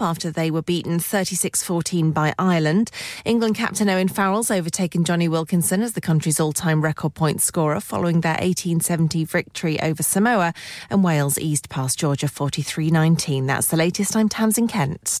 after they were beaten 36-14 by Ireland. England captain Owen Farrell's overtaken Johnny Wilkinson as the country's all-time record point scorer following their 1870 victory over Samoa and Wales eased past Georgia 43-19. That's the latest. I'm Tamsin Kent.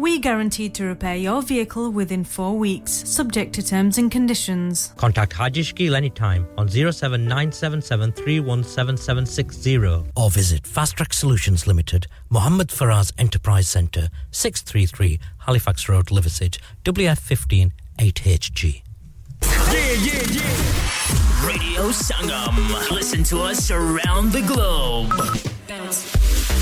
We guarantee to repair your vehicle within four weeks, subject to terms and conditions. Contact Haji Shkil anytime on 07977317760 or visit Fast Track Solutions Limited, Mohammed Faraz Enterprise Centre, 633 Halifax Road, Liversedge, WF15 8HG. Yeah, yeah, yeah. Radio Sangam. Listen to us around the globe.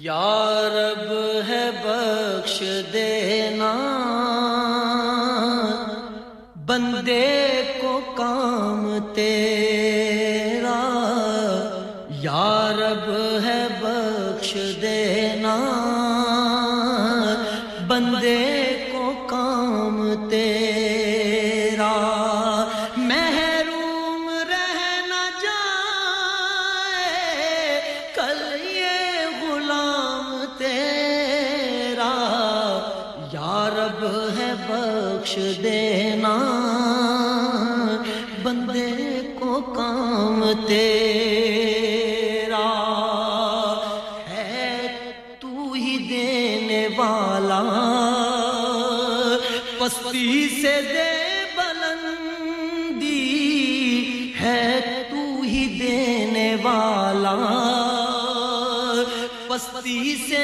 یارب ہے بخش دینا بندے کو کام تیرے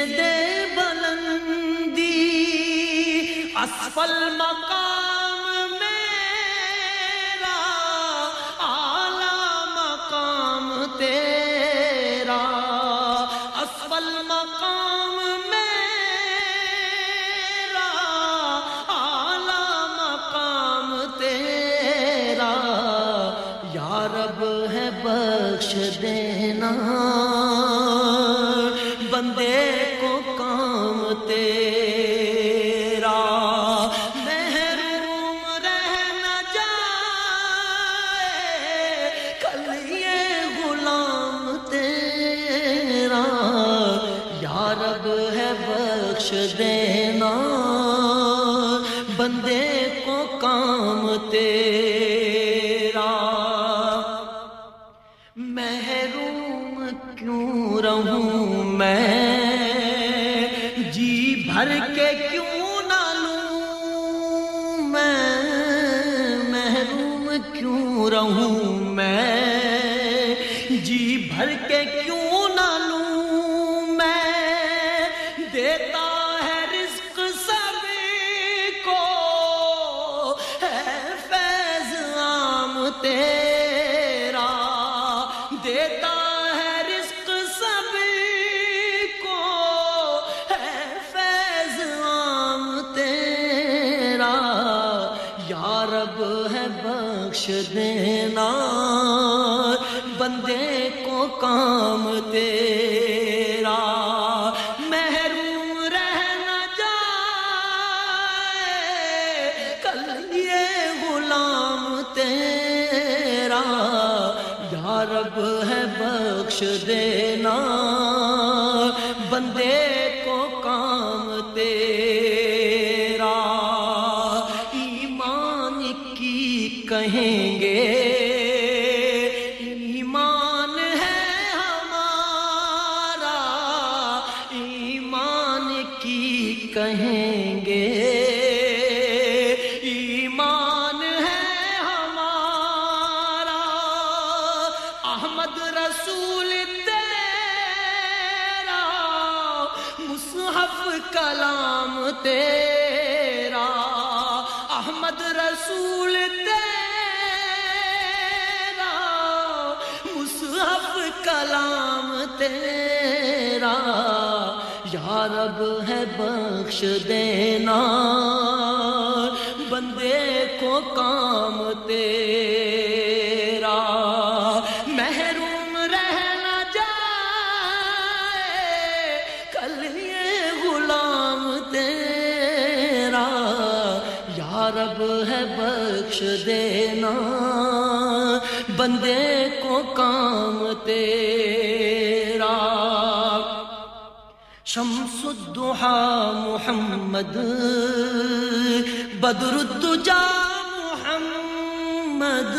پستی سے دے تیرا محروم رہنا جائے کل یہ غلام تیرا یا رب ہے بخش دینا بندے رب ہے بخش دینا، بندے کو کام تیرا۔ محروم رہنا جائے، کل یہ غلام تیرا۔ یا رب ہے بخش دینا، بندے کو کام تیرا۔ محمد بدر الدجا محمد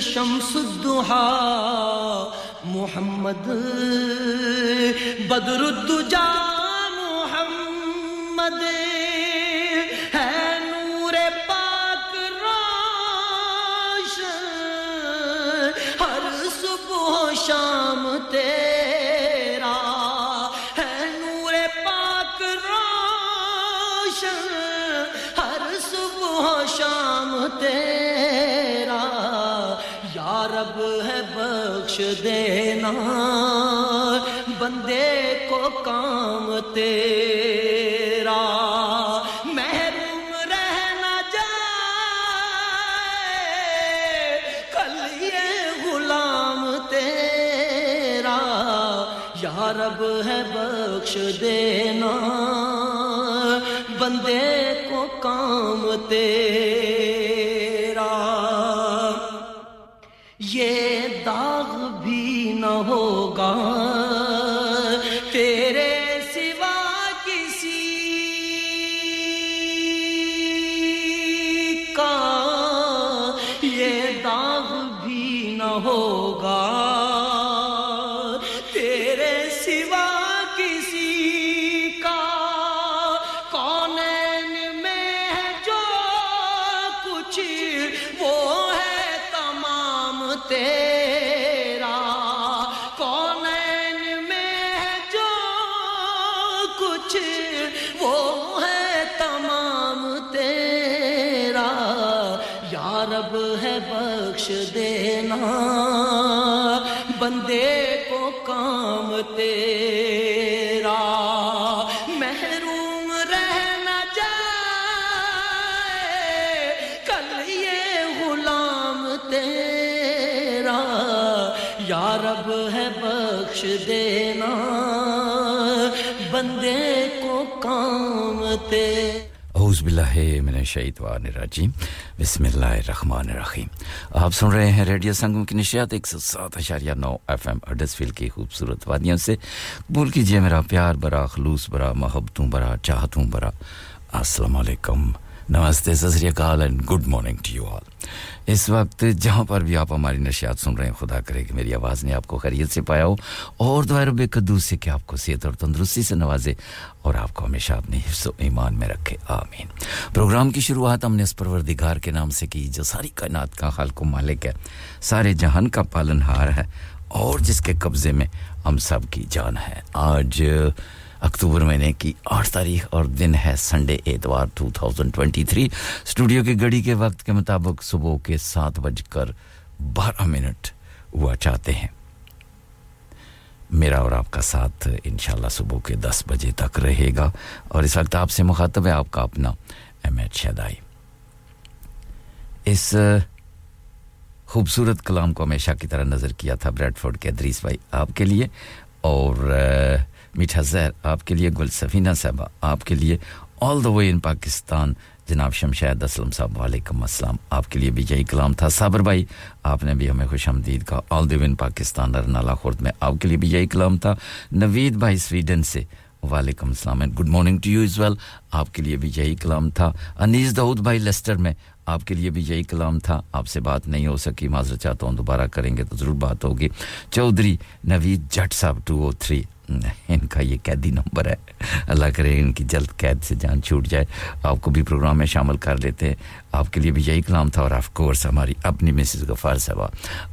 شمس الدحا محمد بدر الدجا بندے کو کام تیرا، محروم رہنا جائے، کل یہ غلام تیرا، یا رب ہے بخش دینا، بندے کو کام تیرا۔ کام اعوذ باللہ من الشیطان الرجیم۔ بسم اللہ الرحمن الرحیم۔ آپ سن رہے ہیں ریڈیو سنگم کی نشیات ایک سو سات اشاریہ نو ایف ایم اڈسفیل کی خوبصورت وادیوں سے۔ قبول کیجیے میرا پیار برا خلوص برا محبتوں برا چاہتوں برا السلام علیکم۔ نمستے سسری اکال and good morning to you all اس وقت جہاں پر بھی آپ ہماری نشیات سن رہے ہیں، خدا کرے کہ میری آواز نے آپ کو خیریت سے پایا ہو۔ اور دعائے رب قدوس سے کہ آپ کو صحت اور تندرستی سے نوازے اور آپ کو ہمیشہ اپنے حفظ و ایمان میں رکھے۔ آمین۔ پروگرام کی شروعات ہم نے اس پروردگار کے نام سے کی، جو ساری کائنات کا خالق و مالک ہے، سارے جہان کا پالن ہار ہے، اور جس کے قبضے میں ہم سب کی جان ہے۔ آج اکتوبر مہینے کی آٹھ تاریخ اور دن ہے سنڈے اتوار 2023 اسٹوڈیو کی گھڑی کے وقت کے مطابق صبح کے سات بج کر بارہ منٹ ہوا چاہتے ہیں۔ میرا اور آپ کا ساتھ انشاءاللہ صبح کے دس بجے تک رہے گا اور اس وقت آپ سے مخاطب ہے آپ کا اپنا ایم ایچ شدائی اس میٹھا زہر آپ کے لیے گل سفینہ صاحبہ، آپ کے لیے آل دا وے ان پاکستان۔ جناب شمشید اسلم صاحب، وعلیکم السلام۔ آپ کے لیے بھی یہی کلام تھا۔ صابر بھائی، آپ نے بھی ہمیں خوش آمدید کہا۔ آل دی ون پاکستان ارنالا خورد میں آپ کے لیے بھی یہی کلام تھا۔ نوید بھائی، سویڈن سے۔ وعلیکم السلام and good morning to you as well آپ کے لیے بھی یہی کلام تھا۔ انیس دعود بھائی لیسٹر میں آپ کے لیے بھی یہی کلام تھا۔ آپ سے بات نہیں ہو سکی، معذرت چاہتا ہوں دوبارہ کریں گے تو ضرور بات ہوگی۔ چودھری، نوید جٹ صاحب ٹو او تھری ان کا یہ قیدی نمبر ہے۔ اللہ کرے ان کی جلد قید سے جان چھوٹ جائے۔ آپ کو بھی پروگرام میں شامل کر لیتے۔ ہیں آپ کے لیے بھی یہی کلام تھا اور آف کورس ہماری اپنی مسز غفار صاحبہ،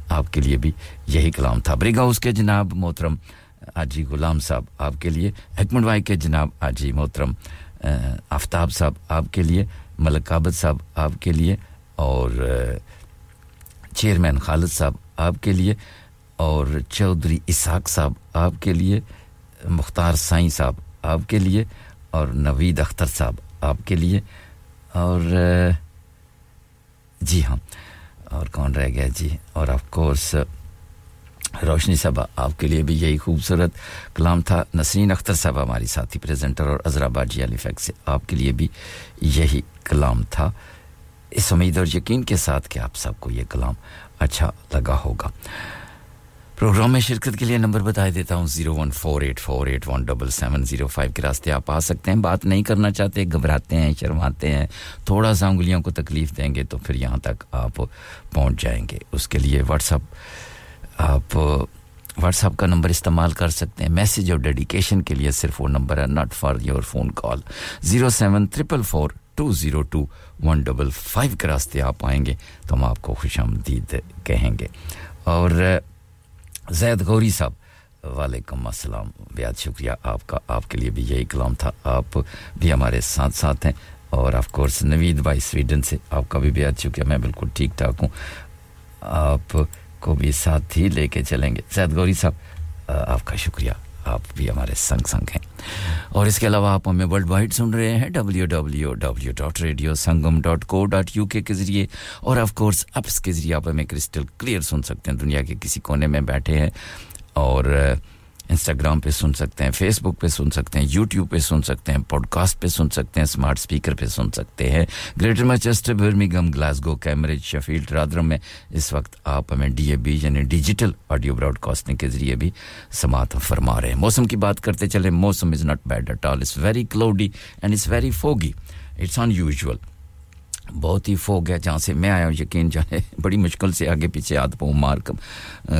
آپ کے لیے بھی یہی کلام تھا۔ بریگا اس کے جناب محترم آجی غلام صاحب، آپ کے لیے۔ حکمت بھائی کے جناب آجی محترم آفتاب صاحب، آپ کے لیے۔ ملک عابد صاحب، آپ کے لیے۔ اور چیئرمین خالد صاحب، آپ کے لیے۔ اور چودھری اسحاق صاحب، آپ کے لیے۔ مختار سائیں صاحب آپ کے لیے اور نوید اختر صاحب آپ کے لیے اور جی ہاں اور کون رہ گیا؟ جی اور آف کورس روشنی صاحبہ آپ کے لیے بھی یہی خوبصورت کلام تھا۔ نسرین اختر صاحبہ ہماری ساتھی پریزنٹر اور عذرآباد باجی علی فیک سے آپ کے لیے بھی یہی کلام تھا۔ اس امید اور یقین کے ساتھ کہ آپ سب کو یہ کلام اچھا لگا ہوگا۔ پروگرام میں شرکت کے لیے نمبر بتا دیتا ہوں، zero one four eight four eight one double seven, zero five کے راستے آپ آ سکتے ہیں۔ بات نہیں کرنا چاہتے، گھبراتے ہیں، شرماتے ہیں۔ تھوڑا سا انگلیوں کو تکلیف دیں گے تو پھر یہاں تک آپ پہنچ جائیں گے۔ اس کے لیے واٹس اپ، آپ واٹس اپ کا نمبر استعمال کر سکتے ہیں۔ میسج اور ڈیڈیکیشن کے لیے صرف وہ نمبر ہے، not for your phone call. Zero seven triple four two zero two one double five کے راستے آپ آئیں گے تو ہم آپ کو خوش آمدید کہیں گے۔ اور زید غوری صاحب، وعلیکم السلام بیاد شکریہ آپ کا، آپ کے لیے بھی یہی کلام تھا، آپ بھی ہمارے ساتھ ساتھ ہیں اور آف کورس نوید بھائی سویڈن سے، آپ کا بھی بیاد شکریہ، میں بالکل ٹھیک ٹھاک ہوں۔ آپ کو بھی ساتھ ہی لے کے چلیں گے۔ زید غوری صاحب، آپ کا شکریہ۔ آپ بھی ہمارے سنگ سنگ ہیں۔ اور اس کے علاوہ آپ ہمیں ورلڈ وائڈ سن رہے ہیں W W W dot radio Sangam dot co dot U K ذریعے۔ اور آف کورس اپس کے ذریعے آپ ہمیں کرسٹل کلیئر سن سکتے ہیں۔ دنیا کے کسی کونے میں بیٹھے ہیں۔ اور انسٹاگرام پہ سن سکتے ہیں فیس بک پہ سن سکتے ہیں، یوٹیوب پہ سن سکتے ہیں پوڈ کاسٹ پہ سن سکتے ہیں اسمارٹ اسپیکر پہ سن سکتے ہیں۔ Greater Manchester Birmingham Glasgow, Cambridge, Sheffield Rotherham میں اس وقت آپ ہمیں ڈی اے بی یعنی ڈیجیٹل آڈیو براڈ کاسٹنگ کے ذریعے بھی سماعت فرما رہے ہیں۔ موسم کی بات کرتے چلے موسم is not bad at all it's very cloudy and it's very foggy it's unusual بہت ہی فوگ ہے، جہاں سے میں آیا ہوں، یقین جانے بڑی مشکل سے آگے پیچھے آدھ پاؤں مار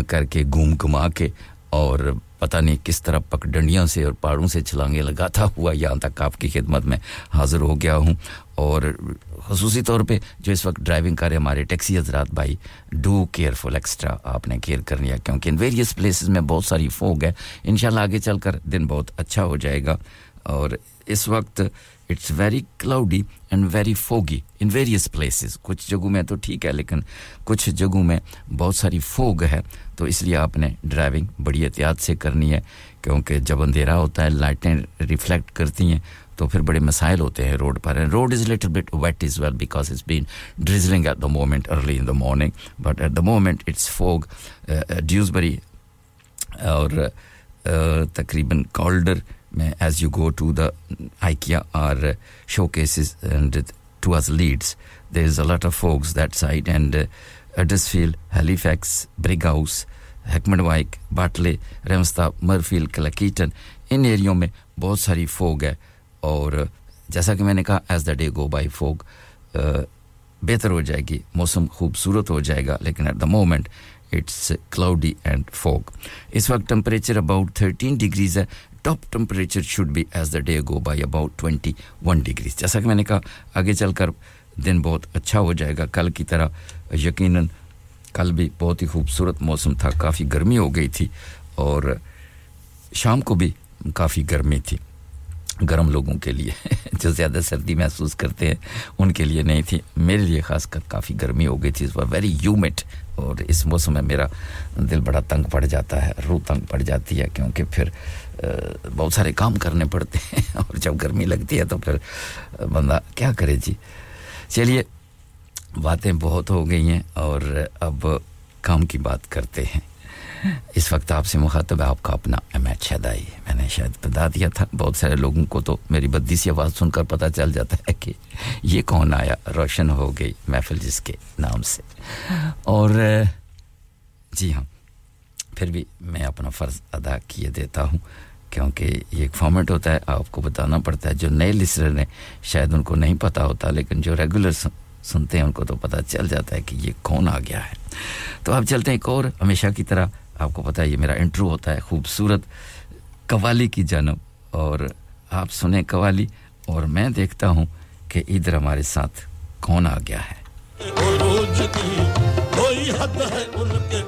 کر کے، گھوم گھما کے اور پتہ نہیں کس طرح پکڈنڈیوں سے اور پہاڑوں سے چھلانگیں لگاتا ہوا یہاں تک آپ کی خدمت میں حاضر ہو گیا ہوں۔ اور خصوصی طور پہ جو اس وقت ڈرائیونگ کر رہے ہمارے ٹیکسی حضرات بھائی ڈو کیئرفل ایکسٹرا آپ نے کیئر کر لیا کیونکہ ان ویریس پلیسز میں بہت ساری فوگ ہے انشاءاللہ آگے چل کر دن بہت اچھا ہو جائے گا۔ اور اس وقت it's very cloudy and very foggy in various places کچھ جگہوں میں تو ٹھیک ہے، لیکن کچھ جگہوں میں بہت ساری فوگ ہے تو اس لیے آپ نے ڈرائیونگ بڑی احتیاط سے کرنی ہے، کیونکہ جب اندھیرا ہوتا ہے، لائٹیں ریفلیکٹ کرتی ہیں، تو پھر بڑے مسائل ہوتے ہیں road per. And road is little bit wet as well because it's been drizzling at the moment early in the morning but at the moment it's fog Dewsbury اور تقریباً کالڈر میں as you go to the IKEA or showcases and towards Leeds there is a lot of fogs that side and Huddersfield Halifax Brighouse Heckmondwike, Batley ریمستہ Mirfield Cleckheaton, ان ایریوں میں بہت ساری fog ہے۔ اور جیسا کہ میں نے کہا، as the day go by fog بہتر ہو جائے گی، موسم خوبصورت ہو جائے گا، لیکن at the moment it's cloudy and fog اس وقت ٹمپریچر اباؤٹ تھرٹین ڈگریز ہے۔ Top temperature should be as the day go by about twenty one degrees جیسا کہ میں نے کہا، آگے چل کر دن بہت اچھا ہو جائے گا۔ کل کی طرح یقیناً کل بھی بہت ہی خوبصورت موسم تھا، کافی گرمی ہو گئی تھی اور شام کو بھی کافی گرمی تھی، گرم لوگوں کے لیے، جو زیادہ سردی محسوس کرتے ہیں، ان کے لیے نہیں تھی۔ میرے لیے خاص کر کافی گرمی ہو گئی تھی۔ اس بار ویری یومٹ اور اس موسم میں میرا دل بڑا تنگ پڑ جاتا ہے، روح تنگ پڑ جاتی ہے، کیونکہ پھر بہت سارے کام کرنے پڑتے ہیں اور جب گرمی لگتی ہے تو پھر بندہ کیا کرے جی؟ چلیے باتیں بہت ہو گئی ہیں اور اب کام کی بات کرتے ہیں۔ اس وقت آپ سے مخاطب ہے، آپ کا اپنا امیت شہدائی میں نے شاید بتا دیا تھا۔ بہت سارے لوگوں کو تو میری بدی سی آواز سن کر پتہ چل جاتا ہے کہ یہ کون آیا۔ روشن ہو گئی محفل جس کے نام سے۔ اور جی ہاں پھر بھی میں اپنا فرض ادا کیے دیتا ہوں، کیونکہ یہ ایک فارمیٹ ہوتا ہے، آپ کو بتانا پڑتا ہے۔ جو نئے لسنر ہیں، شاید ان کو نہیں پتہ ہوتا، لیکن جو ریگولر سنتے ہیں ان کو تو پتہ چل جاتا ہے کہ یہ کون آ گیا ہے۔ تو آپ چلتے ہیں ایک اور، ہمیشہ کی طرح آپ کو پتا ہے یہ میرا انٹرو ہوتا ہے، خوبصورت قوالی کی جانب۔ اور آپ سنیں قوالی اور میں دیکھتا ہوں کہ ادھر ہمارے ساتھ کون آ گیا ہے۔ کوئی حد ہے ان کے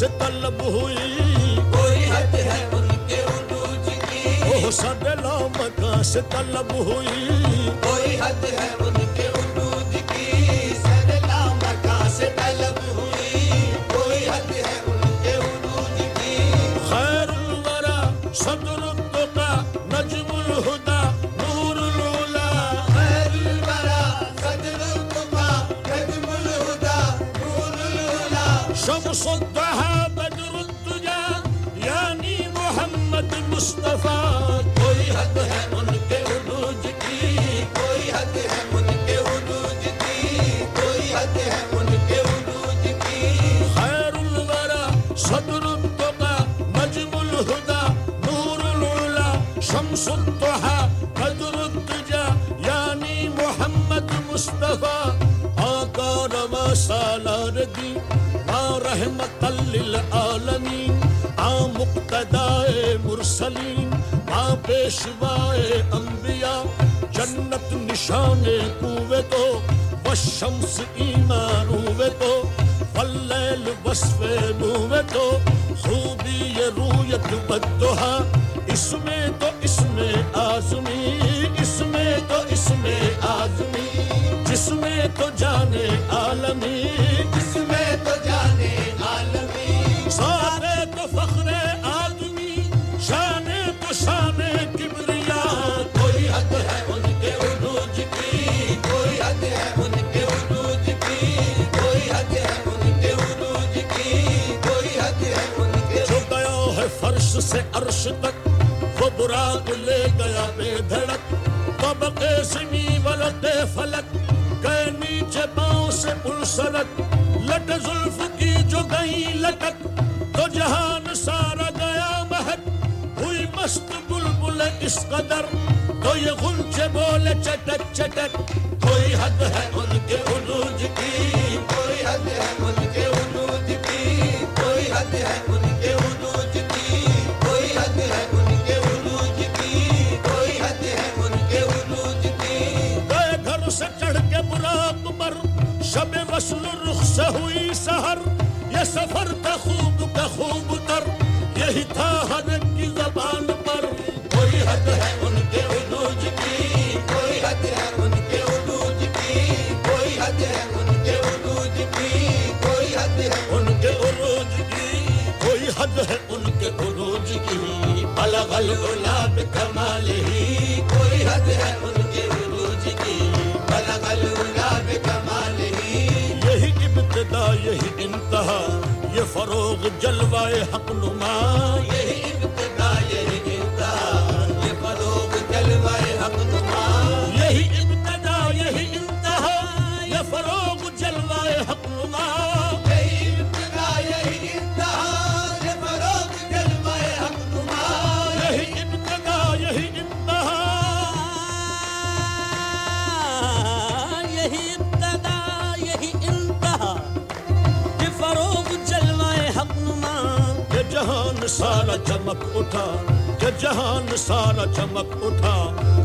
سے طلب ہوئی۔ کوئی حد ہے ان کے عروج کی۔ وہ سدلا مکان سے طلب ہوئی۔ کوئی حد ہے ان رحمت للعالمین مقتدائے مرسلین، ماں پیشوائے انبیاء، جنت نشان کوے تو والشمس ایمان ہوئے تو واللیل وصف نوے تو خوبی یہ رویت بدہا اس میں تو اس میں آزمی، اس میں تو اس میں آزمی، جس میں تو جانے عالمی جس میں سے عرش تک وہ براق لے گیا بے دھڑک۔ طبقے سمی ولد فلک گئے نیچے پاؤں سے پل سرک لٹ زلف کی جو گئی لٹک، تو جہان سارا گیا مہک۔ ہوئی مست بلبل اس قدر، تو یہ غنچے بولے چٹک چٹک۔ کوئی حد ہے ان کے عروج کی، کوئی حد ہے ان کے سفر تھا خوب کا خوب تر، یہی تھا ہر کی زبان پر۔ کوئی حد ہے ان کے عروج کی، کوئی حد ہے ان کے عروج کی، کوئی حد ہے ان کے عروج کی، کوئی حد ہے ان کے عروج کی۔ کوئی حد ہے ان کے عروج کی، بلغ العلا بکمالہ کوئی حد ہے ان ابتدا یہی انتہا یہ فروغ جلوائے حق نما۔ یہی ابتدا یہی انتہا یہ فروغ جلوائے حق نما۔ یہی ابتدا یہی انتہا یہ فروغ سارا چمک اٹھا کہ جہان سارا چمک اٹھا۔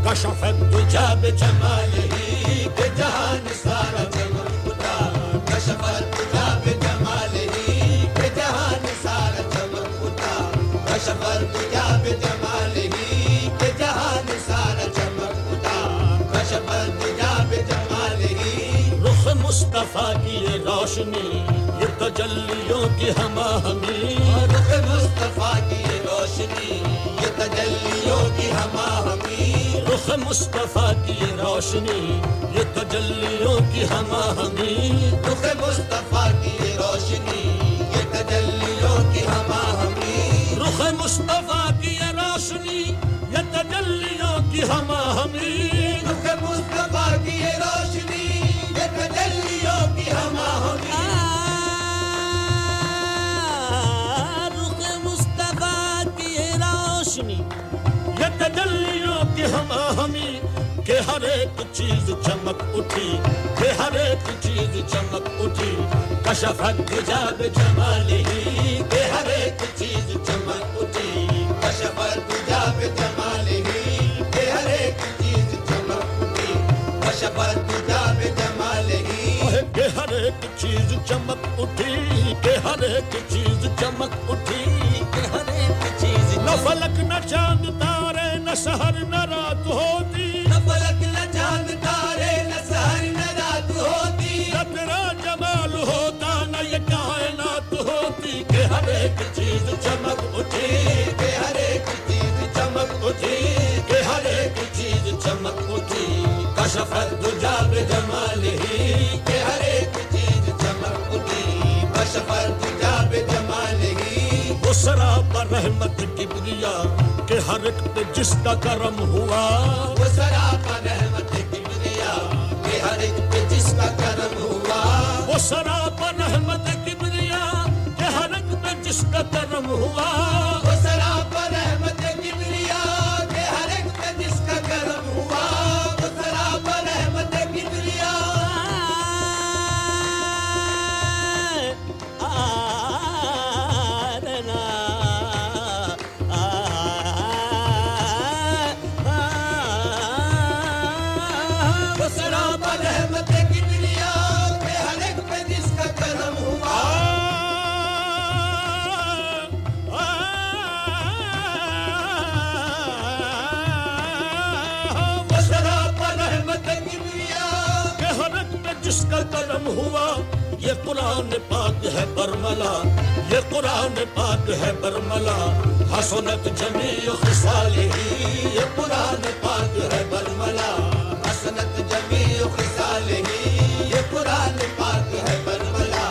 کشفت تجھا سارا تجھا بے جمال کہ جہان سارا چمک اٹھا۔ کشفت تجھا بے جمال جہان سارا چمک اٹھا۔ کشفت تجھا بے جمال رخ مصطفیٰ کی روشنی تجلیوں کی ہما ہمی رخ مصطفیٰ کی روشنی یہ تجلیوں کی ہما ہمی رخ مصطفیٰ کی روشنی یہ تجلیوں کی ہما ہمی رخ مصطفیٰ کی روشنی یہ تجلیوں کی ہما ہمی رخ مصطفیٰ کی روشنی یہ تجلیوں کی ہما ہمی کہ ہر ایک چیز چمک اٹھی، کہ ہر ایک چیز چمک اٹھی۔ کشفت حجاب جمال ہی، کہ ہر ایک چیز چمک اٹھی۔ کشفت حجاب جمال ہی، کہ ہر ایک چیز چمک اٹھی۔ کشفت حجاب جمال ہی۔ کہ ہر ایک چیز چمک اٹھی، کہ ہر ایک چیز چمک اٹھی۔ کہ ہر ایک چیز نہ فلک، نہ چاند، تارے، نہ سحر نہ چمک اٹھی کہ ہر ایک چیز چمک اٹھی کہ ہر ایک چیز چمک اٹھی۔ کشفت دجاب جمال ہی کہ ہر ایک چیز چمک اٹھی۔ کشفت حجاب جمال ہی۔ اسرا پر رحمت کبریا کہ ہر ایک پہ جس کا کرم ہوا۔ وہ سرا پر رحمت کبریا کہ ہر ایک پہ جس کا کرم ہوا۔ وہ سرا پر رحمت ایک کا کرم ہوا۔ قرآن پاک ہے برملا، یہ قرآن پاک ہے برملا۔ حسنت جمیع خصال ہی، یہ قرآن پاک ہے برملا۔ حسنت جمیع خصال ہی، یہ قرآن پاک ہے برملا۔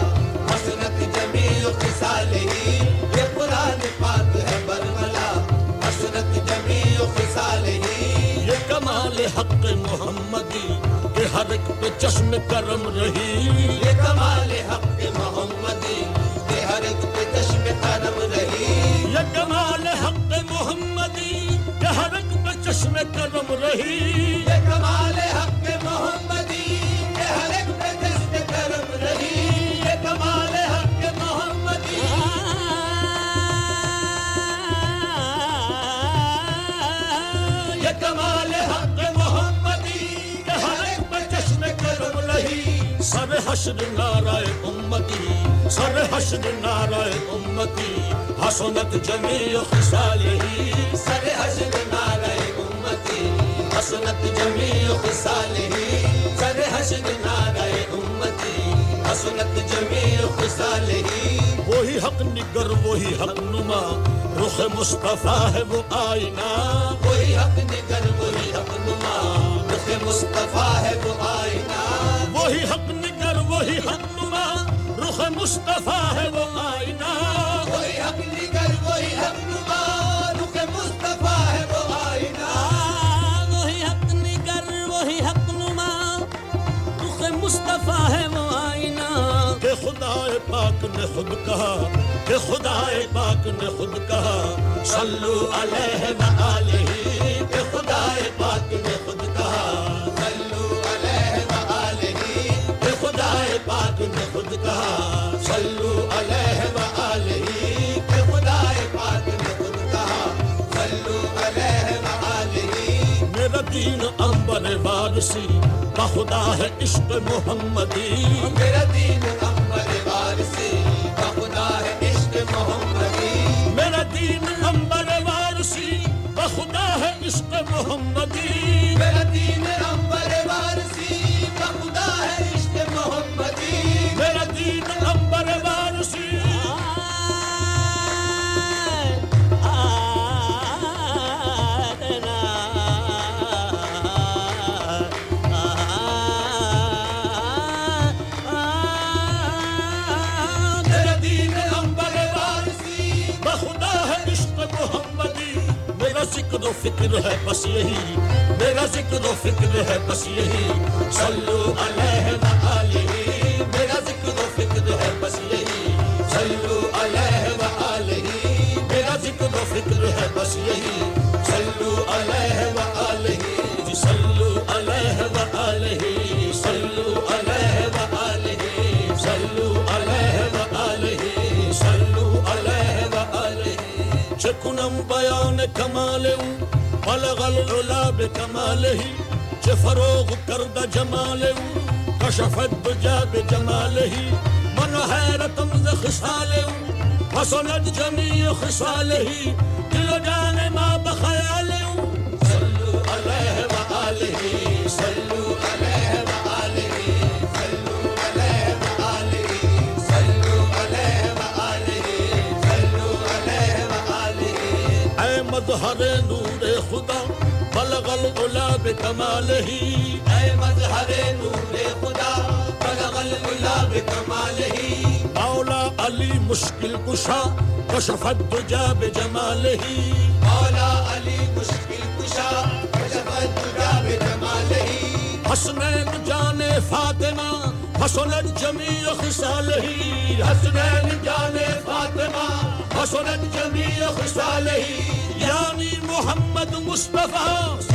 حسنت جمیع خصال ہی، یہ قرآن پاک ہے برملا۔ حسنت جمیع خصال ہی، یہ کمال حق محمدی۔ ایک پہ چشم کرم رہی۔ یہ کمال حق محمدی کہ ہر ایک پہ چشم کرم رہی۔ یہ کمال حق محمدی کہ ہر ایک پہ چشم کرم رہی۔ حشر نارائے امتی سر حشر نارائے امتی حسنت جمیع خصالہی سر حشر نارائے امتی حسنت جمیع خصالہی سر حشر نارائے امتی حسنت جمیع خصالہی وہی حق نگر وہی حق نما رخ مصطفیٰ ہے وہ آئینہ۔ وہی حق نگر وہی حق نما رخ مصطفیٰ ہے وہ آئینہ۔ وہی حق نگر وہی حق نما رخ مصطفیٰ ہے وہ آئینہ۔ وہی حق نگر وہی حق نما رخ مصطفیٰ ہے وہ آئینہ۔ وہی حق نگر وہی حق نما رخ مصطفیٰ ہے وہ آئینہ۔ کہ خدا پاک نے خود کہا کہ خدا پاک نے خود کہا صلو علیہ وآلہ خود کہا صلو علیہ وآلہ کہ خدا پاک نے خود کہا صلو علیہ وآلہ میرا دین امبر وارسی بخدا ہے عشق محمدی۔ میرا دین و فکر ہے بس یہی۔ میرا ذکر و فکر ہے بس یہی۔ صلو علیہ وآلہ۔ عالم بیان کمال او، بلغ العلا بکماله چه فروغ کرد جمال او کشفت بجا بجماله من حیرتم ز خصال او وصلت جمیع خصاله دل جان ما بخیال او۔ صلو علیه و آله صلو مظہر نور خدا بلغ العلا بکمالہ اے مظہر نور خدا بلغ العلا بکمالہ مولا علی مشکل کشا کشف الدجا بجمالہ مولا علی مشکل کشا کشف الدجا بجمالہ حسنین جان فاطمہ حسنت جمیع خصالہ حسنین جان فاطمہ حسنت جمیع خصالہ یعنی محمد مصطفیٰ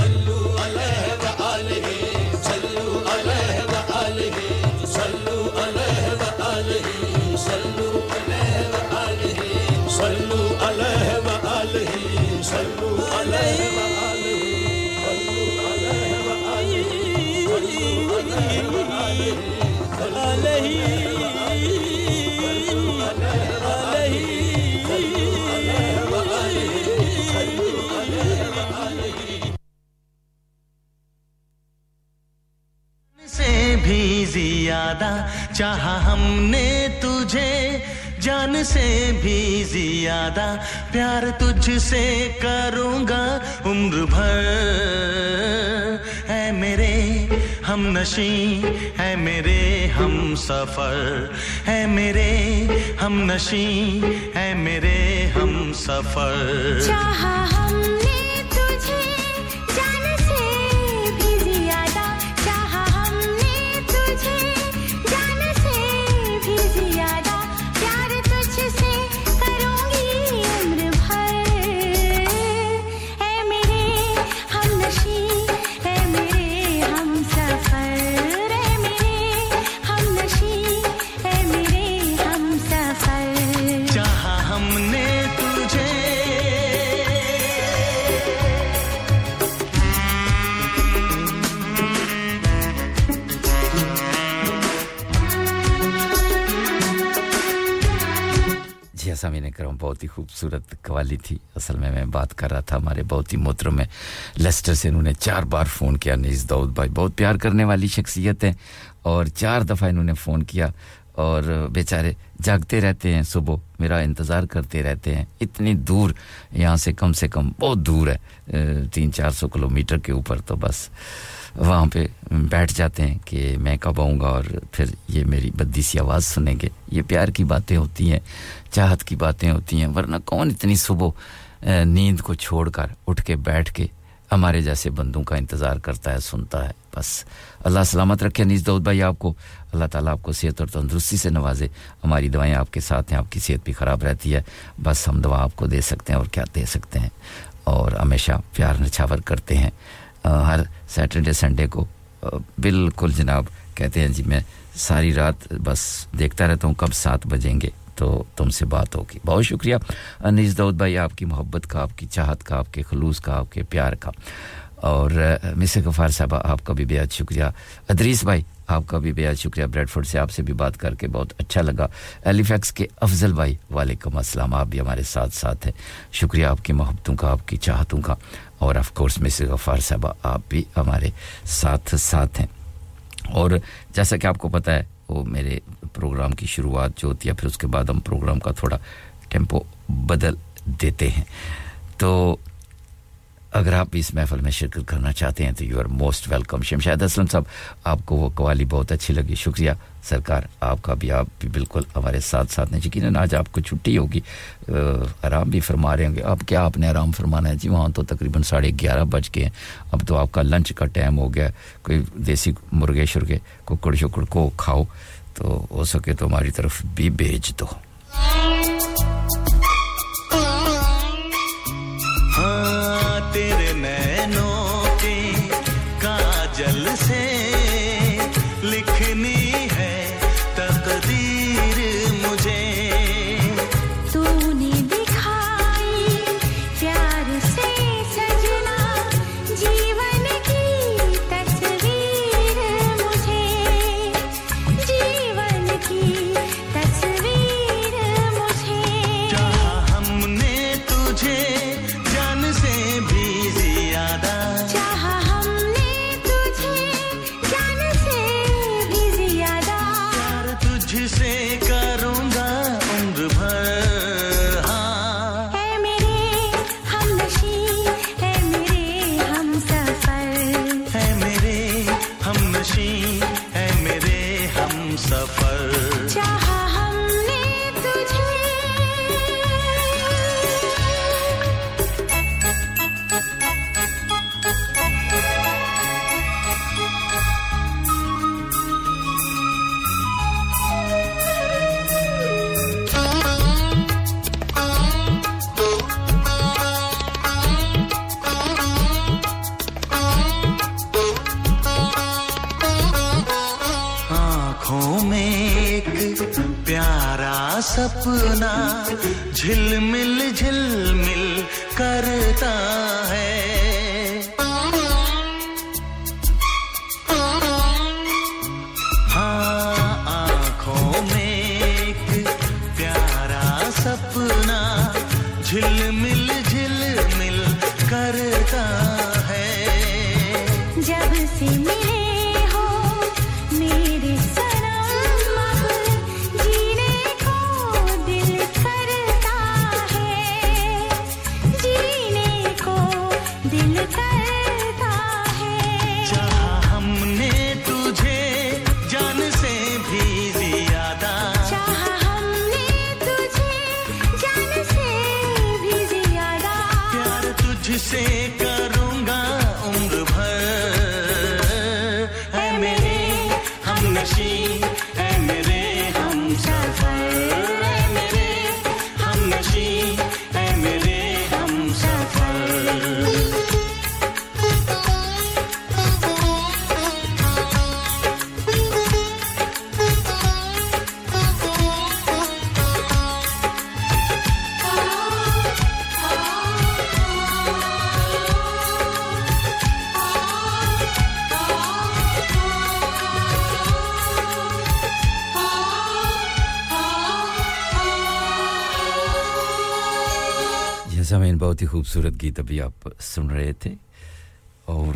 زیادہ چاہا ہم نے تجھے، جان سے بھی زیادہ پیار تجھ سے کروں گا۔ عمر بھر، اے میرے ہم نشیں ہے میرے ہم سفر۔ ہے میرے ہم نشیں ہے میرے ہم سفر۔ چاہا سامع نے کروں بہت ہی خوبصورت قوالی تھی اصل میں میں بات کر رہا تھا ہمارے بہت ہی محترم میں لیسٹر سے، انہوں نے چار بار فون کیا، نیز داؤد بھائی بہت پیار کرنے والی شخصیت ہیں اور چار دفعہ انہوں نے فون کیا اور بیچارے جاگتے رہتے ہیں، صبح میرا انتظار کرتے رہتے ہیں۔ اتنی دور، یہاں سے کم سے کم بہت دور ہے، تین چار سو کلومیٹر کے اوپر تو بس۔ وہاں پہ بیٹھ جاتے ہیں کہ میں کب آؤں گا اور پھر یہ میری بدی سی آواز سنیں گے۔ یہ پیار کی باتیں ہوتی ہیں، چاہت کی باتیں ہوتی ہیں، ورنہ کون اتنی صبح نیند کو چھوڑ کر اٹھ کے بیٹھ کے ہمارے جیسے بندوں کا انتظار کرتا ہے، سنتا ہے۔ بس اللہ سلامت رکھے نیز دعود بھائی آپ کو۔ اللہ تعالیٰ آپ کو صحت اور تندرستی سے نوازے۔ ہماری دوائیں آپ کے ساتھ ہیں، آپ کی صحت بھی خراب رہتی ہے۔ بس ہم دوا آپ کو دے سکتے ہیں اور کیا دے سکتے ہیں۔ اور ہمیشہ پیار نچھاور کرتے ہیں۔ ہر سیٹرڈے، سنڈے کو بالکل جناب کہتے ہیں جی میں ساری رات بس دیکھتا رہتا ہوں کب سات بجیں گے تو تم سے بات ہوگی۔ بہت شکریہ۔ انیس دعود بھائی، آپ کی محبت کا، آپ کی چاہت کا، آپ کے خلوص کا، آپ کے پیار کا۔ اور مسر غفار صاحبہ، آپ کا بھی بےحد شکریہ۔ ادریس بھائی، آپ کا بھی بےحد شکریہ۔ بریڈ فورڈ سے آپ سے بھی بات کر کے بہت اچھا لگا۔ ایلیفیکس کے افضل بھائی، وعلیکم السلام، آپ بھی ہمارے ساتھ ساتھ ہیں۔ شکریہ آپ کی محبتوں کا، آپ کی چاہتوں کا۔ اور آف کورس مسز غفار صاحبہ، آپ بھی ہمارے ساتھ ساتھ ہیں۔ اور جیسا کہ آپ کو پتہ ہے، وہ میرے پروگرام کی شروعات جو ہوتی ہے، پھر اس کے بعد ہم پروگرام کا تھوڑا ٹیمپو بدل دیتے ہیں۔ تو اگر آپ اس محفل میں شرکت کرنا چاہتے ہیں تو you are most welcome Shamshad Aslam sahab, آپ کو وہ قوالی بہت اچھی لگی. شکریہ. سرکار، آپ کا بھی، آپ بھی بالکل ہمارے ساتھ ساتھ ہیں. یقیناً آج آپ کو چھٹی ہوگی. آرام بھی فرما رہے ہوں گے. اب کیا آپ نے آرام فرمانا ہے؟ جی وہاں تو تقریباً ساڑھے گیارہ بج گئے ہیں. اب تو آپ کا لنچ کا ٹائم ہو گیا. کوئی دیسی مرغے شرگے کوکڑ شکڑ کو کھاؤ تو ہو سکے تو ہماری طرف بھی بھیج دو. اپنا جھل مل جھل مل کرتا ہوں خوبصورت گیت ابھی آپ سن رہے تھے اور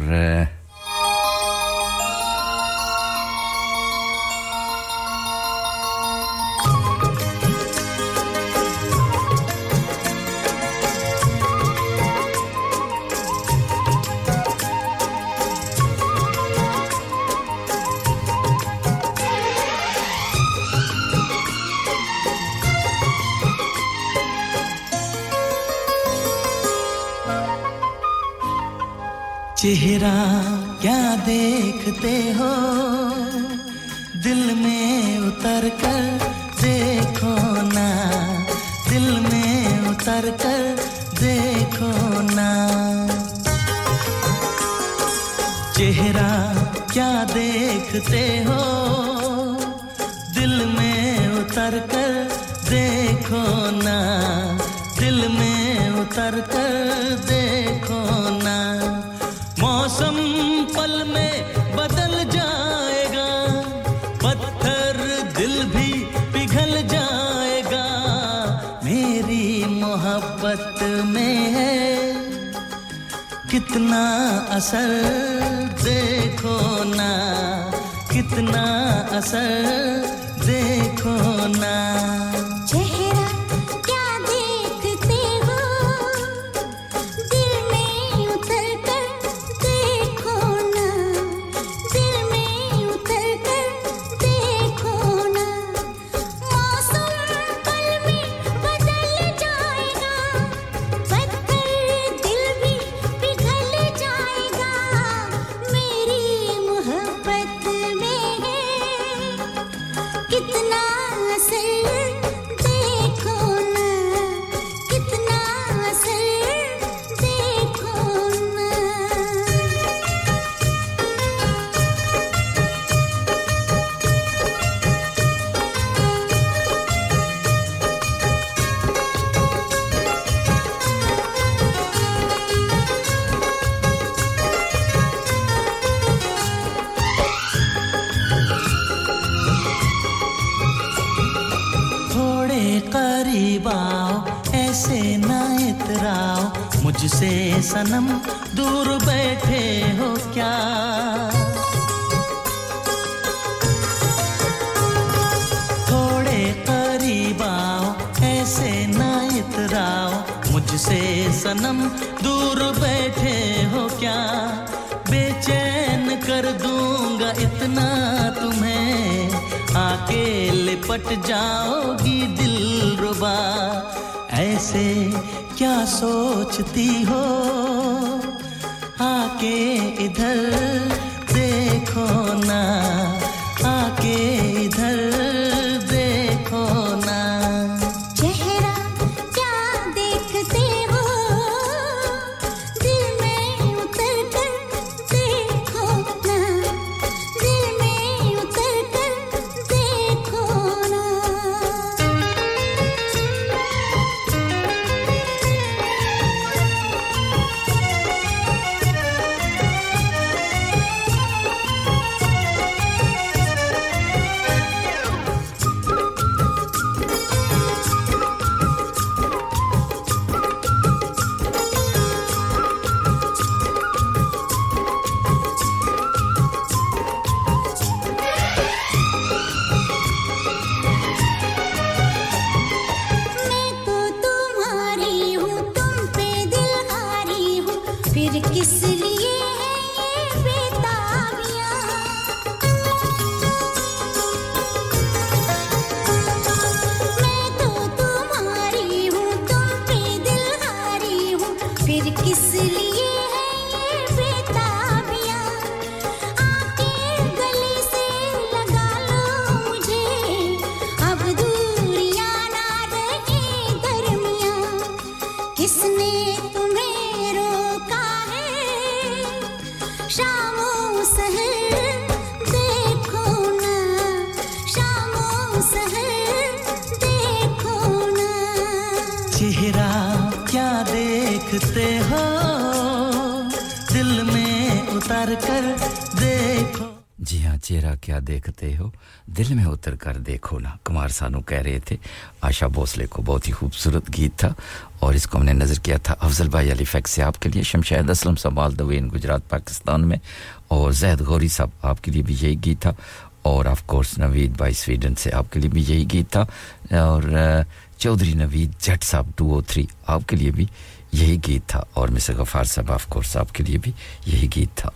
کرتے ہو؟ دل میں اتر کر دیکھو نا۔ کمار سانو کہہ رہے تھے، آشا بھوسلے کو بہت ہی خوبصورت گیت تھا اور اس کو ہم نے نظر کیا تھا افضل بھائی علی فیک سے آپ کے لیے شمشید اسلم صاحب، آل دا ان گجرات، پاکستان میں اور زید غوری صاحب آپ کے لیے بھی یہی گیت تھا اور آف کورس نوید بھائی سویڈن سے آپ کے لیے بھی یہی گیت تھا اور چودھری نوید جٹ صاحب ٹو او تھری آپ کے لیے بھی یہی گیت تھا اور مسر غفار صاحب آف کورس آپ کے لیے بھی یہی گیت تھا۔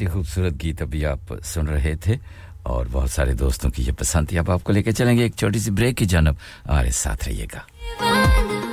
بہت ہی خوبصورت گیت ابھی آپ سن رہے تھے اور بہت سارے دوستوں کی یہ پسند تھی۔ اب آپ کو لے کے چلیں گے ایک چھوٹی سی بریک کی جانب۔ ہمارے ساتھ رہیے گا۔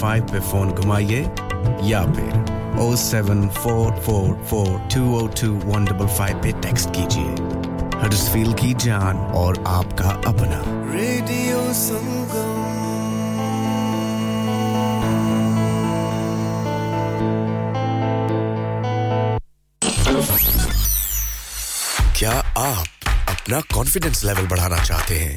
فائیو پہ فون گھمائیے یا پھر O seven four four four two O two one double five پہ ٹیکسٹ کیجیے۔ ہرسفیل کی جان اور آپ کا اپنا۔ ریڈیو کیا آپ اپنا کانفیڈینس لیول بڑھانا چاہتے ہیں؟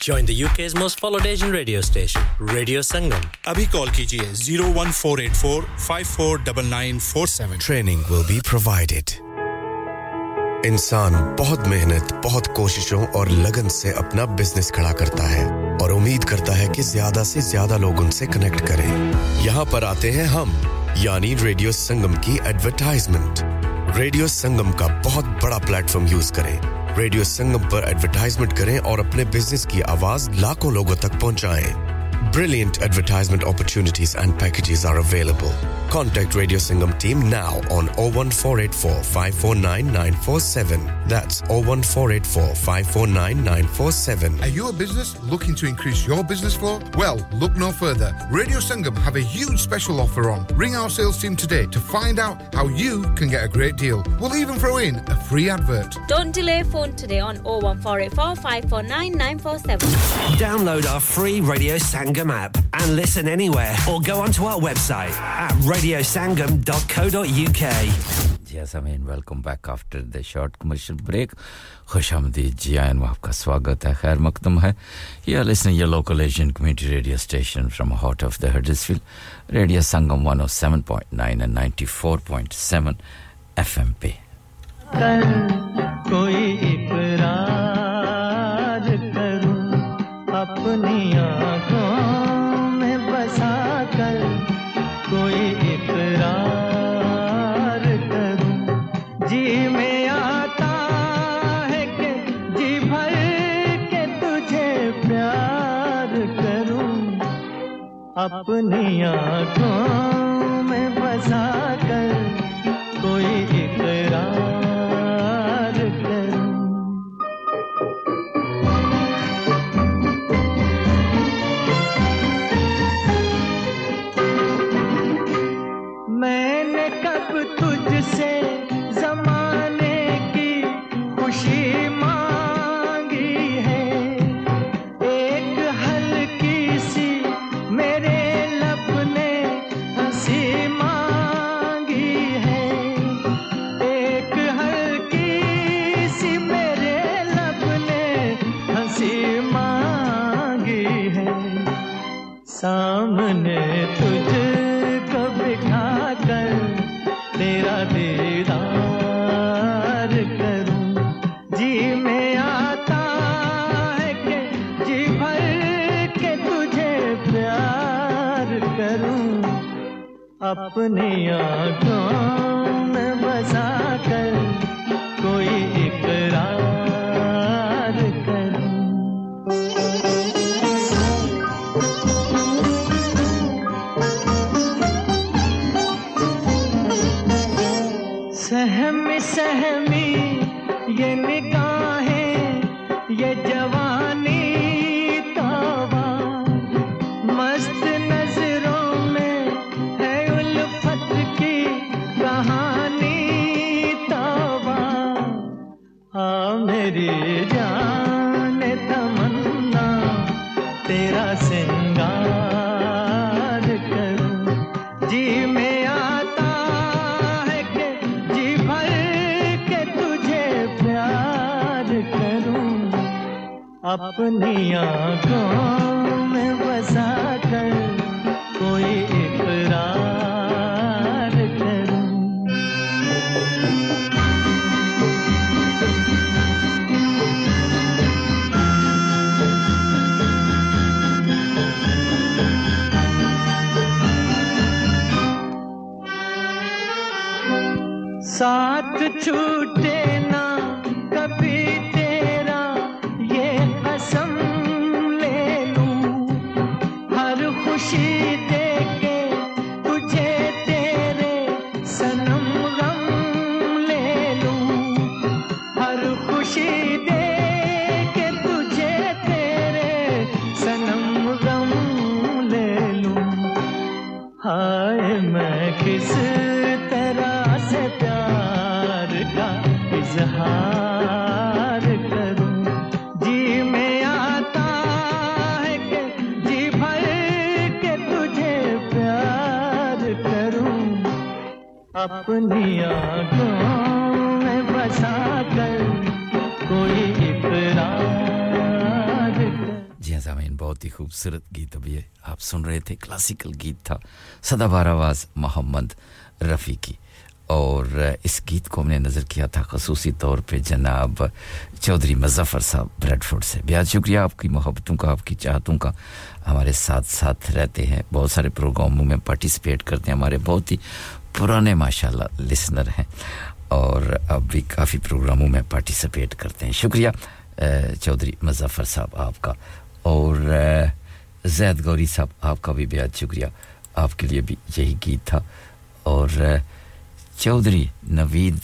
Join the UK's most followed Asian radio station, Radio Sangam. Abhi call kijiye 01484 549947. Training will be provided. انسان بہت محنت بہت کوششوں اور لگن سے اپنا بزنس کھڑا کرتا ہے اور امید کرتا ہے کہ زیادہ سے زیادہ لوگ ان سے کنیکٹ کریں یہاں پر آتے ہیں ہم یعنی ریڈیو سنگم کی ایڈورٹائزمنٹ ریڈیو سنگم کا بہت بڑا پلیٹ فارم یوز کریں ریڈیو سنگم پر ایڈورٹائزمنٹ کریں اور اپنے بزنس کی آواز لاکھوں لوگوں تک پہنچائیں۔ Brilliant advertisement opportunities and packages are available Contact Radio Singham team now on 01484 549 947. That's 01484 549 947. Are you a business looking to increase your business flow? Well, look no further. Radio Sangam have a huge special offer on. Ring our sales team today to find out how you can get a great deal. We'll even throw in a free advert. Don't delay phone today on 01484 549 947. Download our free Radio Sangam app and listen anywhere or go onto our website at radiosangam.co.uk. Yes, I mean, welcome back after the short commercial break. خوش آمدید جی آئین آپ کا سواگت ہے خیر مقدم ہے یہ listen your local Asian community radio station from heart of the Huddersfield Radio Sangam 107.9 and 94.7 FM پہ کر کوئی اپنی آنکھوں میں بسا اپنی آنکھوں خوبصورت گیت ابھی آپ سن رہے تھے، کلاسیکل گیت تھا سدا بار آواز محمد رفیع کی۔ اور اس گیت کو ہم نے نظر کیا تھا خصوصی طور پہ جناب چودھری مظفر صاحب بریڈ فوڈ سے۔ بہت شکریہ، آپ کی محبتوں کا، آپ کی چاہتوں کا۔ ہمارے ساتھ ساتھ رہتے ہیں، بہت سارے پروگراموں میں پارٹیسپیٹ کرتے ہیں۔ ہمارے بہت ہی پرانے، ماشاءاللہ لسنر ہیں۔ اور اب بھی کافی پروگراموں میں پارٹیسپیٹ کرتے ہیں۔ شکریہ چودھری مظفر صاحب، آپ کا۔ اور زید گوری صاحب، آپ کا بھی بےحد شکریہ۔ آپ کے لیے بھی یہی گیت تھا۔ اور چودھری نوید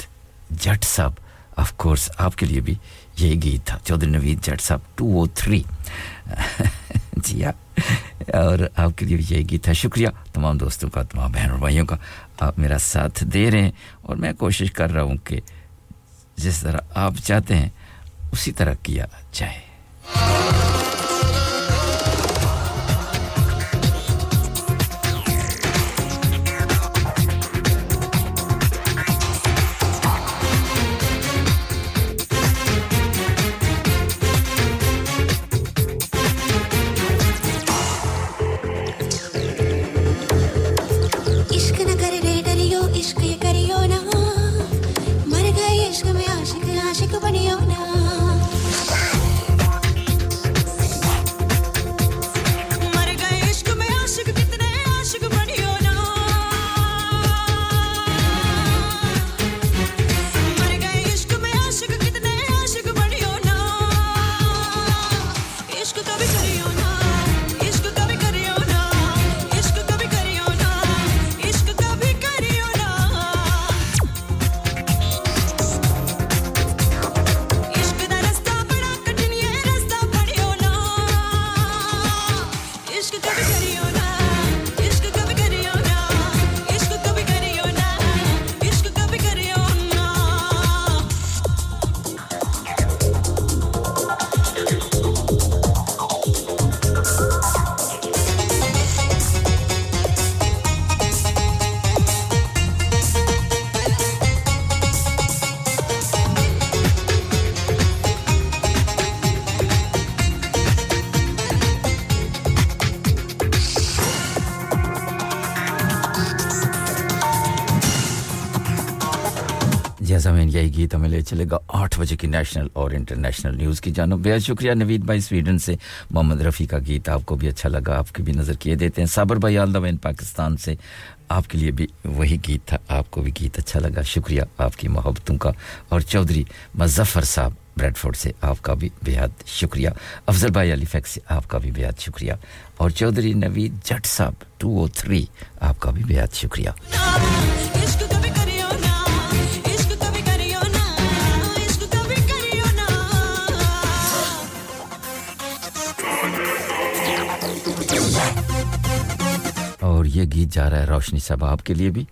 جٹ صاحب آف کورس آپ کے لیے بھی یہی گیت تھا۔ چودھری نوید جٹ صاحب ٹو او تھری جی ہاں۔ اور آپ کے لیے بھی یہی گیت تھا۔ شکریہ تمام دوستوں کا، تمام بہن اور بھائیوں کا۔ آپ میرا ساتھ دے رہے ہیں۔ اور میں کوشش کر رہا ہوں کہ جس طرح آپ چاہتے ہیں، اسی طرح کیا جائے۔ چلے گا آٹھ بجے کی نیشنل اور انٹرنیشنل نیوز کی جانب۔ بے شکریہ نوید بھائی سویڈن سے۔ محمد رفیع کا گیت آپ کو بھی اچھا لگا، آپ کی بھی نظر کیے دیتے ہیں۔ صابر بھائی الدین پاکستان سے، آپ کے لیے بھی وہی گیت تھا، آپ کو بھی گیت اچھا لگا۔ شکریہ آپ کی محبتوں کا۔ اور چودھری مظفر صاحب بریڈ فورڈ سے آپ کا بھی بےحد شکریہ۔ افضل بھائی علی فیک سے آپ کا بھی بےحد شکریہ۔ اور چودھری نوید جٹ صاحب ٹو او تھری، آپ کا بھی بےحد شکریہ۔ یہ گیت جا رہا ہے روشنی صاحب آپ کے لیے بھی؟